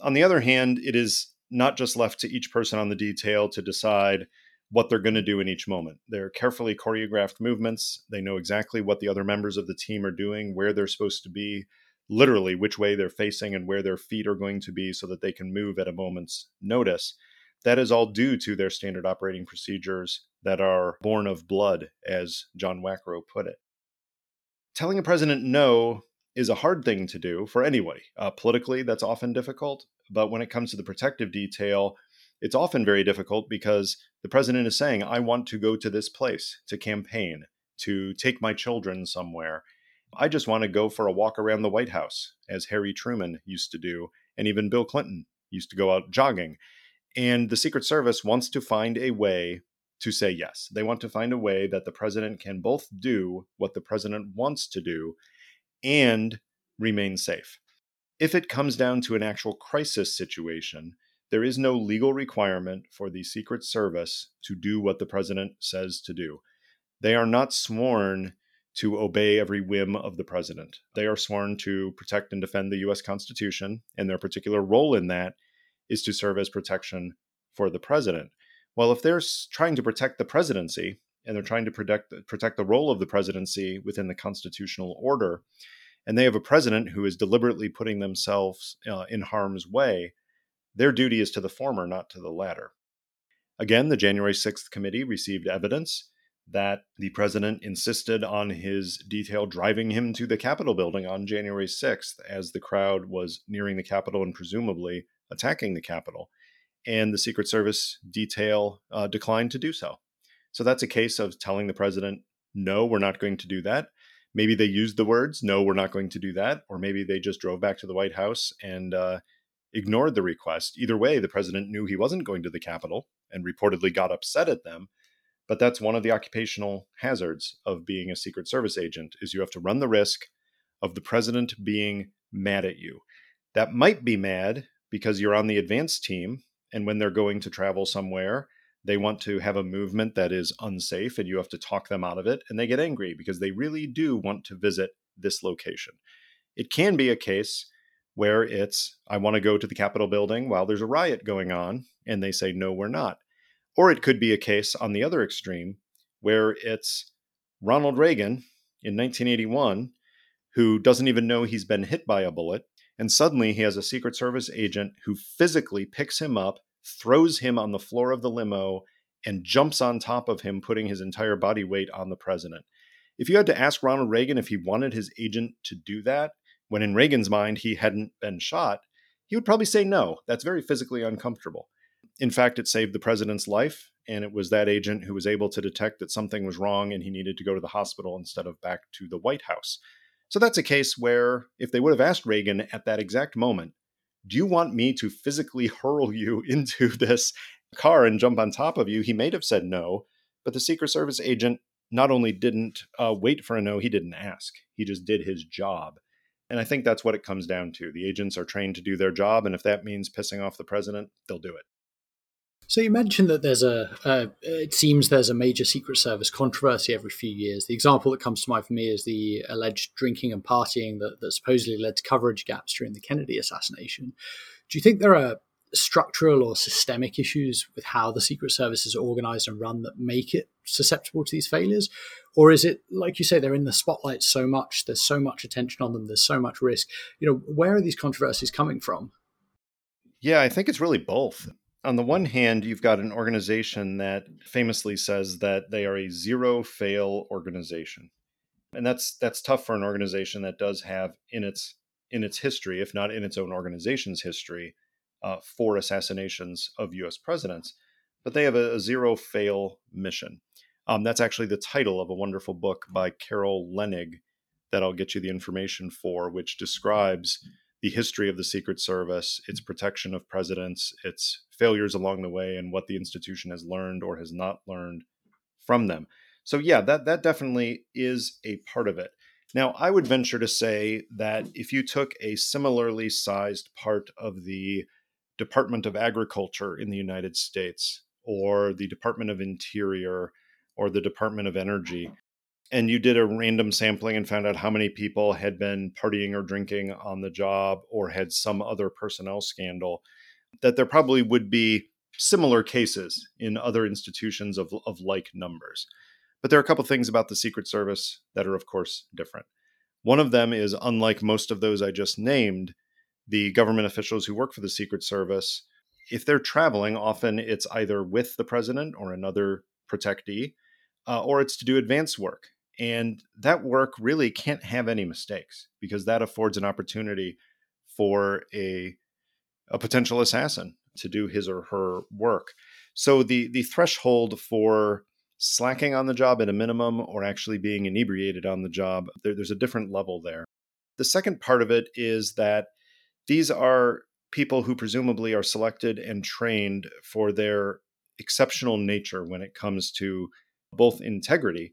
On the other hand, it is not just left to each person on the detail to decide what they're going to do in each moment. They're carefully choreographed movements. They know exactly what the other members of the team are doing, where they're supposed to be, literally which way they're facing and where their feet are going to be so that they can move at a moment's notice. That is all due to their standard operating procedures that are born of blood, as John Wackrow put it. Telling a president no is a hard thing to do for anybody. Uh, politically, that's often difficult. But when it comes to the protective detail, it's often very difficult because the president is saying, I want to go to this place to campaign, to take my children somewhere. I just want to go for a walk around the White House, as Harry Truman used to do, and even Bill Clinton used to go out jogging. And the Secret Service wants to find a way to say yes. They want to find a way that the president can both do what the president wants to do and remain safe. If it comes down to an actual crisis situation, there is no legal requirement for the Secret Service to do what the president says to do. They are not sworn to obey every whim of the president. They are sworn to protect and defend the US Constitution, and their particular role in that is to serve as protection for the president. Well, if they're trying to protect the presidency, and they're trying to protect protect the role of the presidency within the constitutional order. And they have a president who is deliberately putting themselves uh, in harm's way. Their duty is to the former, not to the latter. Again, the January 6th committee received evidence that the president insisted on his detail driving him to the Capitol building on January 6th as the crowd was nearing the Capitol and presumably attacking the Capitol. And the Secret Service detail uh, declined to do so. So that's a case of telling the president, no, we're not going to do that. Maybe they used the words, no, we're not going to do that. Or maybe they just drove back to the White House and uh, ignored the request. Either way, the president knew he wasn't going to the Capitol and reportedly got upset at them. But that's one of the occupational hazards of being a Secret Service agent is you have to run the risk of the president being mad at you. That might be mad because you're on the advance team and when they're going to travel somewhere they want to have a movement that is unsafe and you have to talk them out of it. And they get angry because they really do want to visit this location. It can be a case where it's, I want to go to the Capitol building while there's a riot going on. And they say, no, we're not. Or it could be a case on the other extreme where it's Ronald Reagan in 1981 who doesn't even know he's been hit by a bullet. And suddenly he has a Secret Service agent who physically picks him up throws him on the floor of the limo, and jumps on top of him, putting his entire body weight on the president. If you had to ask Ronald Reagan if he wanted his agent to do that, when in Reagan's mind he hadn't been shot, he would probably say no. That's very physically uncomfortable. In fact, it saved the president's life, and it was that agent who was able to detect that something was wrong and he needed to go to the hospital instead of back to the White House. So that's a case where if they would have asked Reagan at that exact moment, do you want me to physically hurl you into this car and jump on top of you? He may have said no, but the Secret Service agent not only didn't uh, wait for a no, he didn't ask. He just did his job. And I think that's what it comes down to. The agents are trained to do their job, and if that means pissing off the president, they'll do it. So you mentioned that there's a, uh, it seems there's a major Secret Service controversy every few years. The example that comes to mind for me is the alleged drinking and partying that, that supposedly led to coverage gaps during the Kennedy assassination. Do you think there are structural or systemic issues with how the Secret Service is organized and run that make it susceptible to these failures? Or is it, like you say, they're in the spotlight so much, there's so much attention on them, there's so much risk? You know, where are these controversies coming from? Yeah, I think it's really both. On the one hand, you've got an organization that famously says that they are a zero fail organization. And that's that's tough for an organization that does have in its in its history, if not in its own organization's history, uh, four assassinations of US presidents, but they have a, a zero fail mission. Um, that's actually the title of a wonderful book by Carol Leonnig that I'll get you the information for, which describes the history of the Secret Service, its mm-hmm. protection of presidents, its failures along the way, and what the institution has learned or has not learned from them. So, yeah, that, that definitely is a part of it. Now, I would venture to say that if you took a similarly sized part of the Department of Agriculture in the United States, or the Department of Interior, or the Department of Energy, and you did a random sampling and found out how many people had been partying or drinking on the job or had some other personnel scandal, that there probably would be similar cases in other institutions of, of like numbers. But there are a couple things about the Secret Service that are, of course, different. One of them is unlike most of those I just named, the government officials who work for the Secret Service, if they're traveling, often it's either with the president or another protectee, uh, or it's to do advance work. And that work really can't have any mistakes because that affords an opportunity for a, a potential assassin to do his or her work. So the, the threshold for slacking on the job at a minimum or actually being inebriated on the job, there, there's a different level there. The second part of it is that these are people who presumably are selected and trained for their exceptional nature when it comes to both integrity,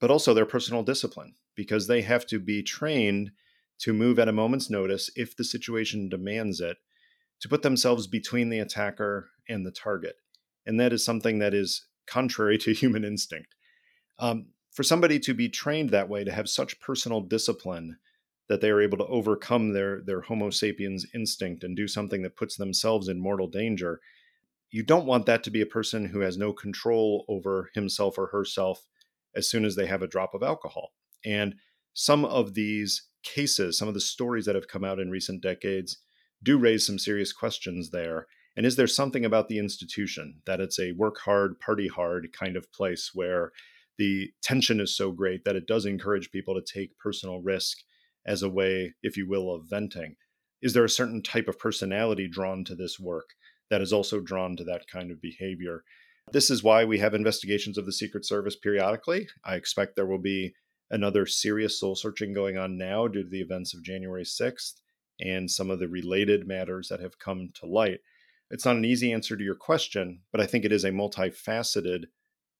but also their personal discipline, because they have to be trained to move at a moment's notice if the situation demands it, to put themselves between the attacker and the target. And that is something that is contrary to human instinct. Um, for somebody to be trained that way, to have such personal discipline, that they are able to overcome their their homo sapiens instinct and do something that puts themselves in mortal danger you don't want that to be a person who has no control over himself or herself as soon as they have a drop of alcohol and some of these cases some of the stories that have come out in recent decades do raise some serious questions there and is there something about the institution that it's a work hard party hard kind of place where the tension is so great that it does encourage people to take personal risk as a way, if you will, of venting? Is there a certain type of personality drawn to this work that is also drawn to that kind of behavior? This is why we have investigations of the Secret Service periodically. I expect there will be another serious soul searching going on now due to the events of January 6th and some of the related matters that have come to light. It's not an easy answer to your question, but I think it is a multifaceted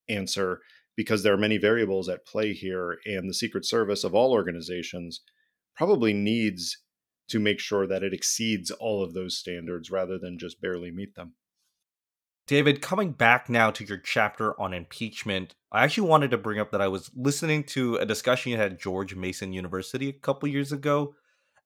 answer because there are many variables at play here. And the Secret Service of all organizations probably needs to make sure that it exceeds all of those standards rather than just barely meet them. David, coming back now to your chapter on impeachment, I actually wanted to bring up that I was listening to a discussion you had at George Mason University a couple years ago.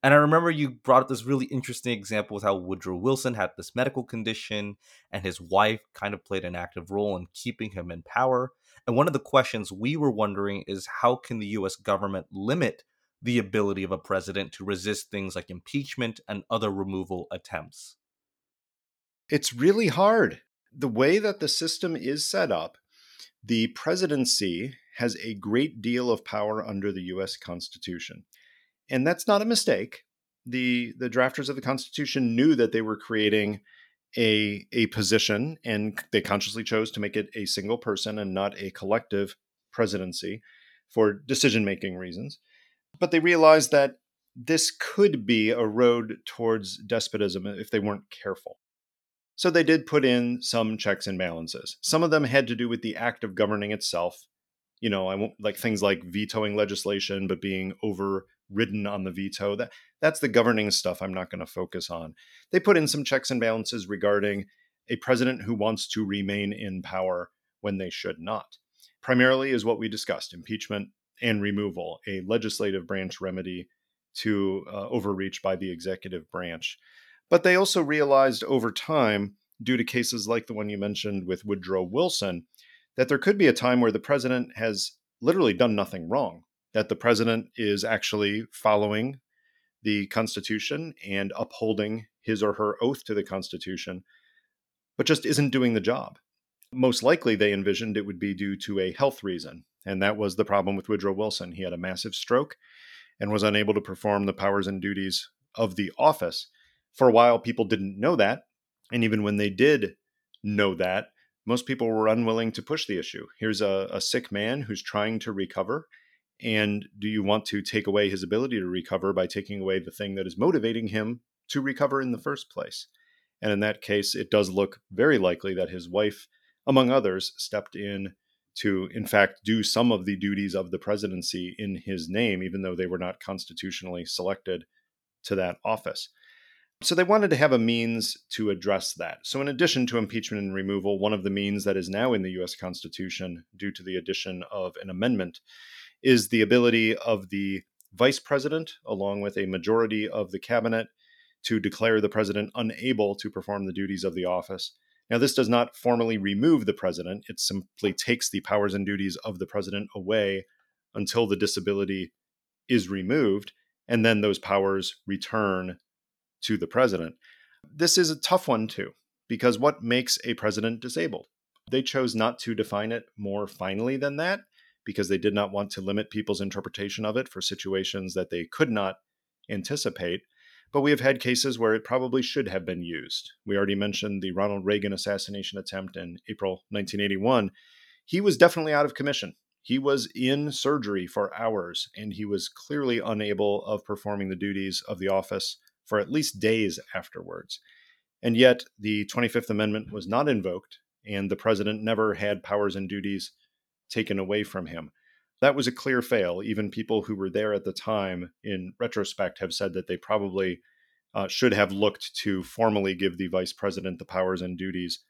And I remember you brought up this really interesting example with how Woodrow Wilson had this medical condition and his wife kind of played an active role in keeping him in power. And one of the questions we were wondering is how can the US government limit the ability of a president to resist things like impeachment and other removal attempts? It's really hard. The way that the system is set up, the presidency has a great deal of power under the US Constitution. And that's not a mistake. The the drafters of the Constitution knew that they were creating a a position and they consciously chose to make it a single person and not a collective presidency for decision making reasons. But they realized that this could be a road towards despotism if they weren't careful. So they did put in some checks and balances. Some of them had to do with the act of governing itself. You know, I won't like things like vetoing legislation, but being overridden on the veto. That that's the governing stuff I'm not going to focus on. They put in some checks and balances regarding a president who wants to remain in power when they should not. Primarily is what we discussed impeachment and removal, a legislative branch remedy to uh, overreach by the executive branch. But they also realized over time, due to cases like the one you mentioned with Woodrow Wilson, that there could be a time where the president has literally done nothing wrong, that the president is actually following the Constitution and upholding his or her oath to the Constitution, but just isn't doing the job. Most likely, they envisioned it would be due to a health reason, and that was the problem with Woodrow Wilson. He had a massive stroke and was unable to perform the powers and duties of the office. For a while, people didn't know that. And even when they did know that, most people were unwilling to push the issue. Here's a, a sick man who's trying to recover. And do you want to take away his ability to recover by taking away the thing that is motivating him to recover in the first place? And in that case, it does look very likely that his wife, among others, stepped in to, in fact, do some of the duties of the presidency in his name, even though they were not constitutionally selected to that office. So they wanted to have a means to address that. So, in addition to impeachment and removal, one of the means that is now in the US Constitution, due to the addition of an amendment, is the ability of the vice president, along with a majority of the cabinet, to declare the president unable to perform the duties of the office now, this does not formally remove the president, it simply takes the powers and duties of the president away until the disability is removed, and then those powers return to the president. This is a tough one, too, because what makes a president disabled? They chose not to define it more finely than that because they did not want to limit people's interpretation of it for situations that they could not anticipate but we have had cases where it probably should have been used. We already mentioned the Ronald Reagan assassination attempt in April 1981. He was definitely out of commission. He was in surgery for hours, and he was clearly unable of performing the duties of the office for at least days afterwards. And yet, the 25th Amendment was not invoked, and the president never had powers and duties taken away from him that was a clear fail. Even people who were there at the time, in retrospect, have said that they probably uh, should have looked to formally give the vice president the powers and duties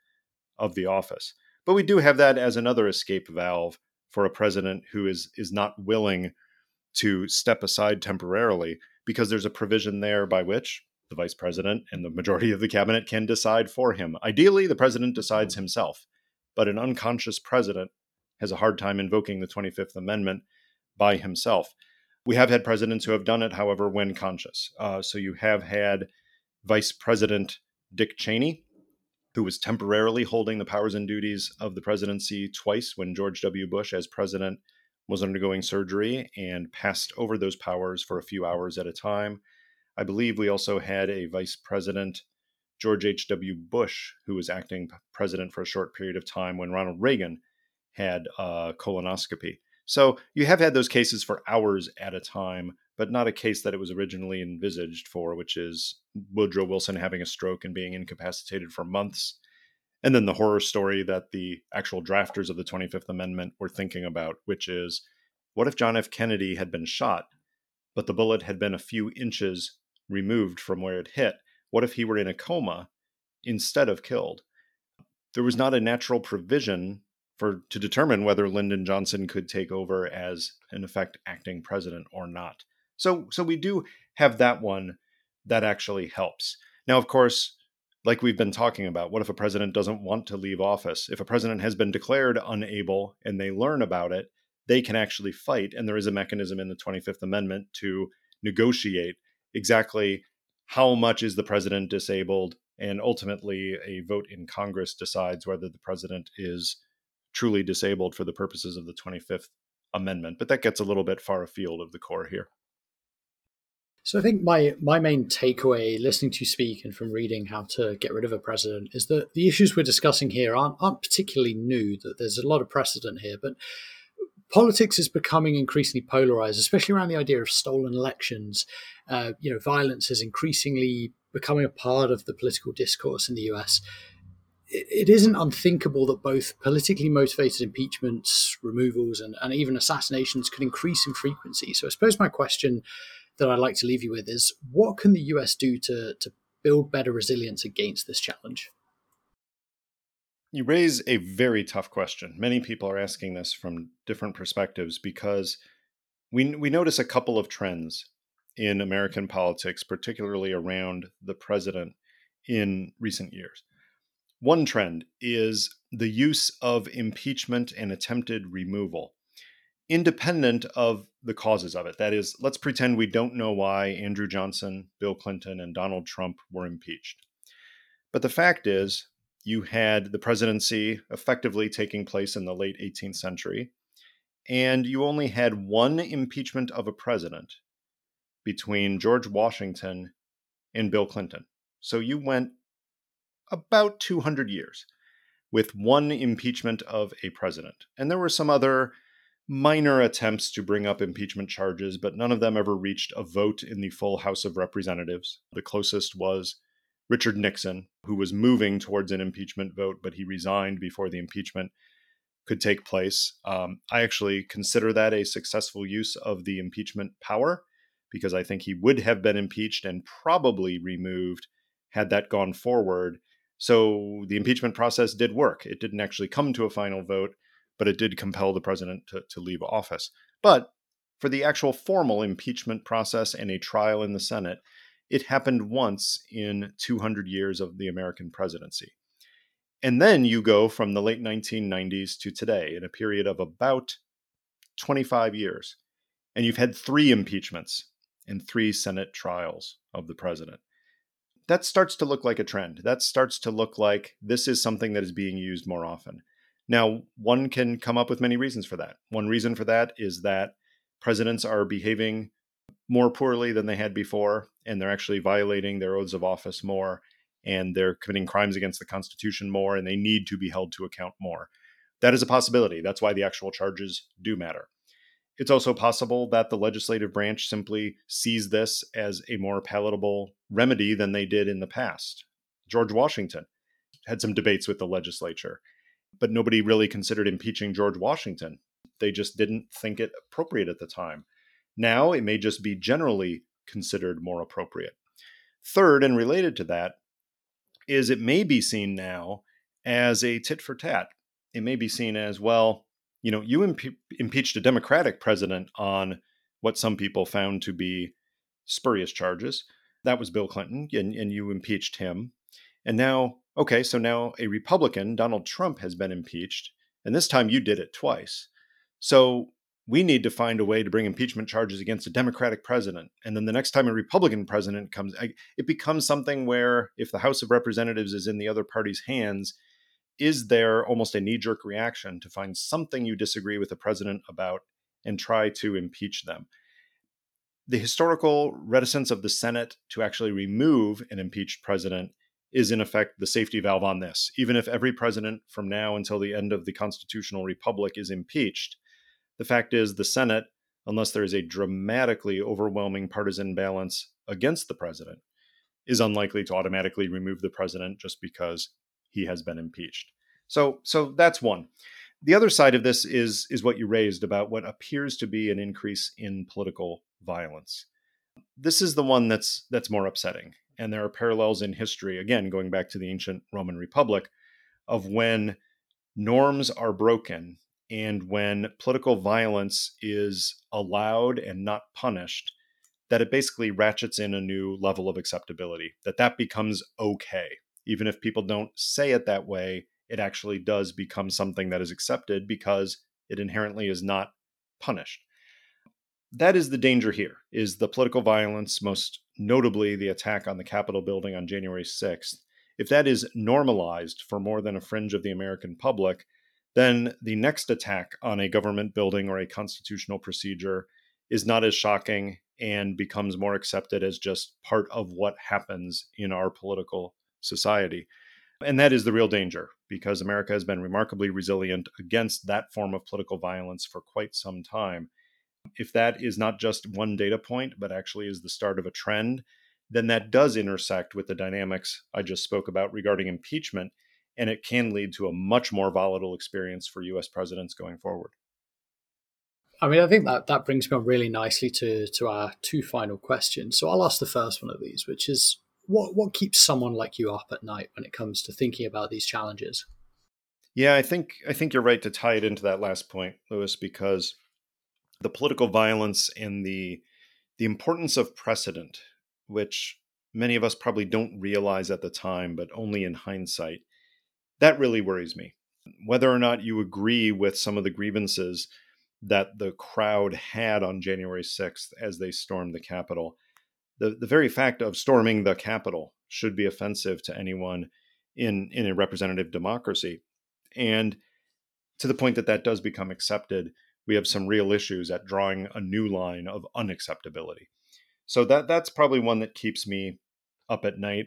of the office. But we do have that as another escape valve for a president who is is not willing to step aside temporarily because there's a provision there by which the vice president and the majority of the cabinet can decide for him. Ideally, the president decides himself, but an unconscious president has a hard time invoking the 25th Amendment by himself. We have had presidents who have done it, however, when conscious. Uh, so you have had Vice President Dick Cheney, who was temporarily holding the powers and duties of the presidency twice when George W. Bush, as president, was undergoing surgery and passed over those powers for a few hours at a time. I believe we also had a Vice President, George H.W. Bush, who was acting president for a short period of time when Ronald Reagan had a colonoscopy. So you have had those cases for hours at a time, but not a case that it was originally envisaged for, which is Woodrow Wilson having a stroke and being incapacitated for months. And then the horror story that the actual drafters of the 25th Amendment were thinking about, which is what if John F. Kennedy had been shot, but the bullet had been a few inches removed from where it hit? What if he were in a coma instead of killed? There was not a natural provision for to determine whether Lyndon Johnson could take over as in effect acting president or not. So so we do have that one that actually helps. Now of course, like we've been talking about, what if a president doesn't want to leave office? If a president has been declared unable and they learn about it, they can actually fight and there is a mechanism in the 25th amendment to negotiate exactly how much is the president disabled and ultimately a vote in Congress decides whether the president is truly disabled for the purposes of the 25th Amendment. But that gets a little bit far afield of the core here. So I think my my main takeaway, listening to you speak and from reading how to get rid of a president, is that the issues we're discussing here aren't aren't particularly new. That there's a lot of precedent here, but politics is becoming increasingly polarized, especially around the idea of stolen elections. Uh, you know, violence is increasingly becoming a part of the political discourse in the US. It, it isn't unthinkable that both politically motivated impeachments, removals, and, and even assassinations could increase in frequency. So I suppose my question that I'd like to leave you with is what can the US do to, to build better resilience against this challenge? You raise a very tough question. Many people are asking this from different perspectives because we, we notice a couple of trends in American politics, particularly around the president in recent years. One trend is the use of impeachment and attempted removal, independent of the causes of it. That is, let's pretend we don't know why Andrew Johnson, Bill Clinton, and Donald Trump were impeached. But the fact is, you had the presidency effectively taking place in the late 18th century, and you only had one impeachment of a president between George Washington and Bill Clinton. So you went about 200 years with one impeachment of a president. And there were some other minor attempts to bring up impeachment charges, but none of them ever reached a vote in the full House of Representatives. The closest was Richard Nixon, who was moving towards an impeachment vote, but he resigned before the impeachment could take place. Um, I actually consider that a successful use of the impeachment power because I think he would have been impeached and probably removed had that gone forward. So the impeachment process did work. It didn't actually come to a final vote, but it did compel the president to, to leave office. But for the actual formal impeachment process and a trial in the Senate, it happened once in 200 years of the American presidency. And then you go from the late 1990s to today in a period of about 25 years. And you've had three impeachments and three Senate trials of the president. That starts to look like a trend. That starts to look like this is something that is being used more often. Now, one can come up with many reasons for that. One reason for that is that presidents are behaving more poorly than they had before, and they're actually violating their oaths of office more, and they're committing crimes against the Constitution more, and they need to be held to account more. That is a possibility. That's why the actual charges do matter. It's also possible that the legislative branch simply sees this as a more palatable remedy than they did in the past. George Washington had some debates with the legislature, but nobody really considered impeaching George Washington. They just didn't think it appropriate at the time. Now it may just be generally considered more appropriate. Third, and related to that, is it may be seen now as a tit for tat. It may be seen as, well, you know, you impe- impeached a Democratic president on what some people found to be spurious charges. That was Bill Clinton, and, and you impeached him. And now, okay, so now a Republican, Donald Trump, has been impeached, and this time you did it twice. So we need to find a way to bring impeachment charges against a Democratic president. And then the next time a Republican president comes, it becomes something where if the House of Representatives is in the other party's hands, is there almost a knee jerk reaction to find something you disagree with the president about and try to impeach them? The historical reticence of the Senate to actually remove an impeached president is, in effect, the safety valve on this. Even if every president from now until the end of the constitutional republic is impeached, the fact is, the Senate, unless there is a dramatically overwhelming partisan balance against the president, is unlikely to automatically remove the president just because he has been impeached. So, so that's one. The other side of this is is what you raised about what appears to be an increase in political violence. This is the one that's that's more upsetting, and there are parallels in history. Again, going back to the ancient Roman Republic, of when norms are broken and when political violence is allowed and not punished that it basically ratchets in a new level of acceptability that that becomes okay even if people don't say it that way it actually does become something that is accepted because it inherently is not punished that is the danger here is the political violence most notably the attack on the capitol building on january 6th if that is normalized for more than a fringe of the american public then the next attack on a government building or a constitutional procedure is not as shocking and becomes more accepted as just part of what happens in our political society. And that is the real danger because America has been remarkably resilient against that form of political violence for quite some time. If that is not just one data point, but actually is the start of a trend, then that does intersect with the dynamics I just spoke about regarding impeachment, and it can lead to a much more volatile experience for US presidents going forward. I mean, I think that that brings me on really nicely to to our two final questions. So I'll ask the first one of these, which is what what keeps someone like you up at night when it comes to thinking about these challenges? Yeah, I think I think you're right to tie it into that last point, Lewis, because the political violence and the the importance of precedent, which many of us probably don't realize at the time, but only in hindsight, that really worries me. Whether or not you agree with some of the grievances that the crowd had on January 6th as they stormed the Capitol, the, the very fact of storming the Capitol should be offensive to anyone in, in a representative democracy. And to the point that that does become accepted, we have some real issues at drawing a new line of unacceptability. So that that's probably one that keeps me up at night.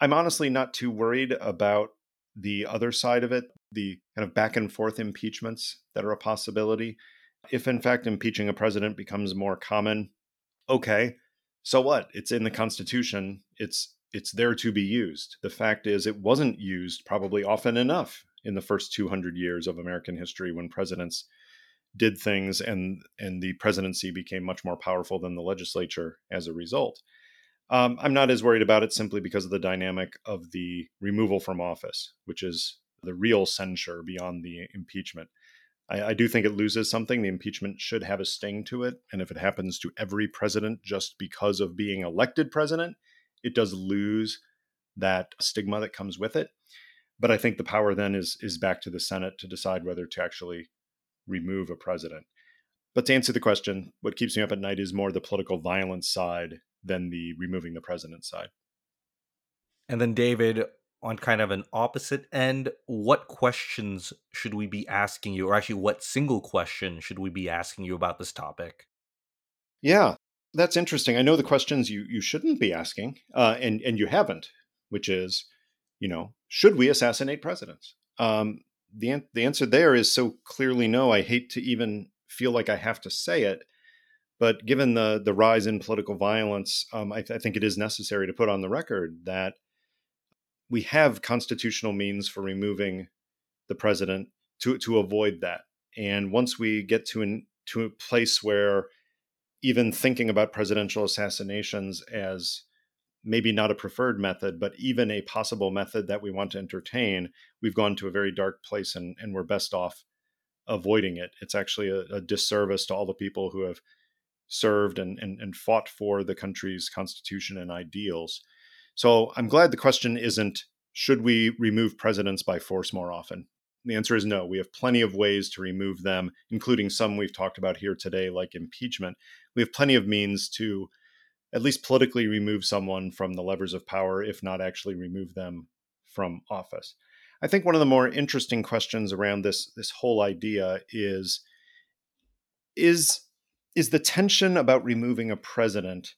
I'm honestly not too worried about the other side of it, the kind of back and forth impeachments that are a possibility. If in fact impeaching a president becomes more common, okay, so what? It's in the Constitution. It's it's there to be used. The fact is, it wasn't used probably often enough in the first 200 years of American history when presidents did things and and the presidency became much more powerful than the legislature as a result. Um, I'm not as worried about it simply because of the dynamic of the removal from office, which is the real censure beyond the impeachment. I, I do think it loses something. The impeachment should have a sting to it. And if it happens to every president just because of being elected president, it does lose that stigma that comes with it. But I think the power then is is back to the Senate to decide whether to actually remove a president. But to answer the question, what keeps me up at night is more the political violence side than the removing the president side. And then, David, on kind of an opposite end, what questions should we be asking you, or actually, what single question should we be asking you about this topic? Yeah, that's interesting. I know the questions you you shouldn't be asking, uh, and and you haven't, which is, you know, should we assassinate presidents? Um, the the answer there is so clearly no. I hate to even feel like I have to say it, but given the the rise in political violence, um, I, th- I think it is necessary to put on the record that we have constitutional means for removing the president to to avoid that. And once we get to an to a place where even thinking about presidential assassinations as maybe not a preferred method, but even a possible method that we want to entertain, we've gone to a very dark place and, and we're best off avoiding it. It's actually a, a disservice to all the people who have served and, and, and fought for the country's constitution and ideals. So I'm glad the question isn't should we remove presidents by force more often? The answer is no. We have plenty of ways to remove them, including some we've talked about here today, like impeachment. We have plenty of means to at least politically remove someone from the levers of power, if not actually remove them from office. I think one of the more interesting questions around this this whole idea is is is the tension about removing a president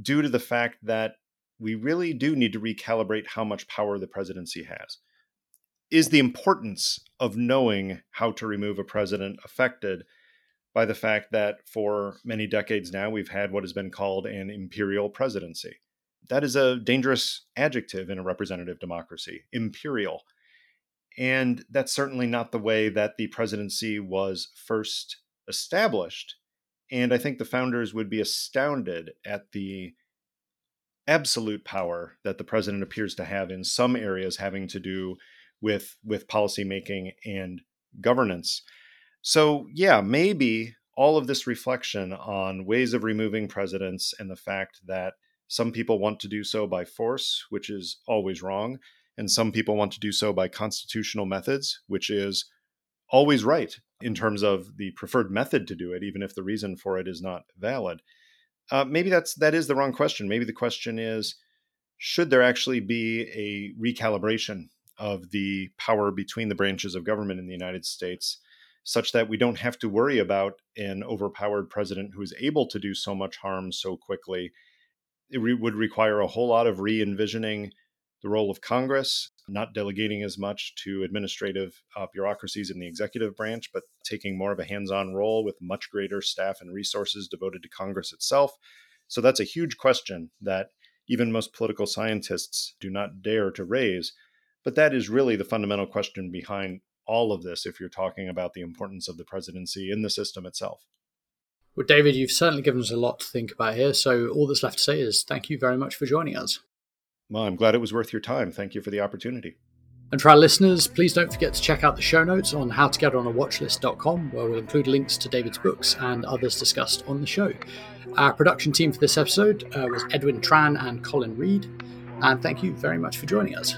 due to the fact that we really do need to recalibrate how much power the presidency has. Is the importance of knowing how to remove a president affected by the fact that for many decades now we've had what has been called an imperial presidency? That is a dangerous adjective in a representative democracy, imperial. And that's certainly not the way that the presidency was first established. And I think the founders would be astounded at the absolute power that the president appears to have in some areas having to do with with policymaking and governance. So yeah, maybe all of this reflection on ways of removing presidents and the fact that some people want to do so by force, which is always wrong, and some people want to do so by constitutional methods, which is always right in terms of the preferred method to do it, even if the reason for it is not valid. Uh, maybe that's that is the wrong question. Maybe the question is, should there actually be a recalibration of the power between the branches of government in the United States, such that we don't have to worry about an overpowered president who is able to do so much harm so quickly? It re- would require a whole lot of re envisioning the role of Congress, not delegating as much to administrative uh, bureaucracies in the executive branch, but taking more of a hands on role with much greater staff and resources devoted to Congress itself. So that's a huge question that even most political scientists do not dare to raise. But that is really the fundamental question behind all of this if you're talking about the importance of the presidency in the system itself. Well, David, you've certainly given us a lot to think about here. So all that's left to say is thank you very much for joining us. Well, I'm glad it was worth your time. Thank you for the opportunity. And for our listeners, please don't forget to check out the show notes on howtogetonawatchlist.com, where we'll include links to David's books and others discussed on the show. Our production team for this episode uh, was Edwin Tran and Colin Reed. And thank you very much for joining us.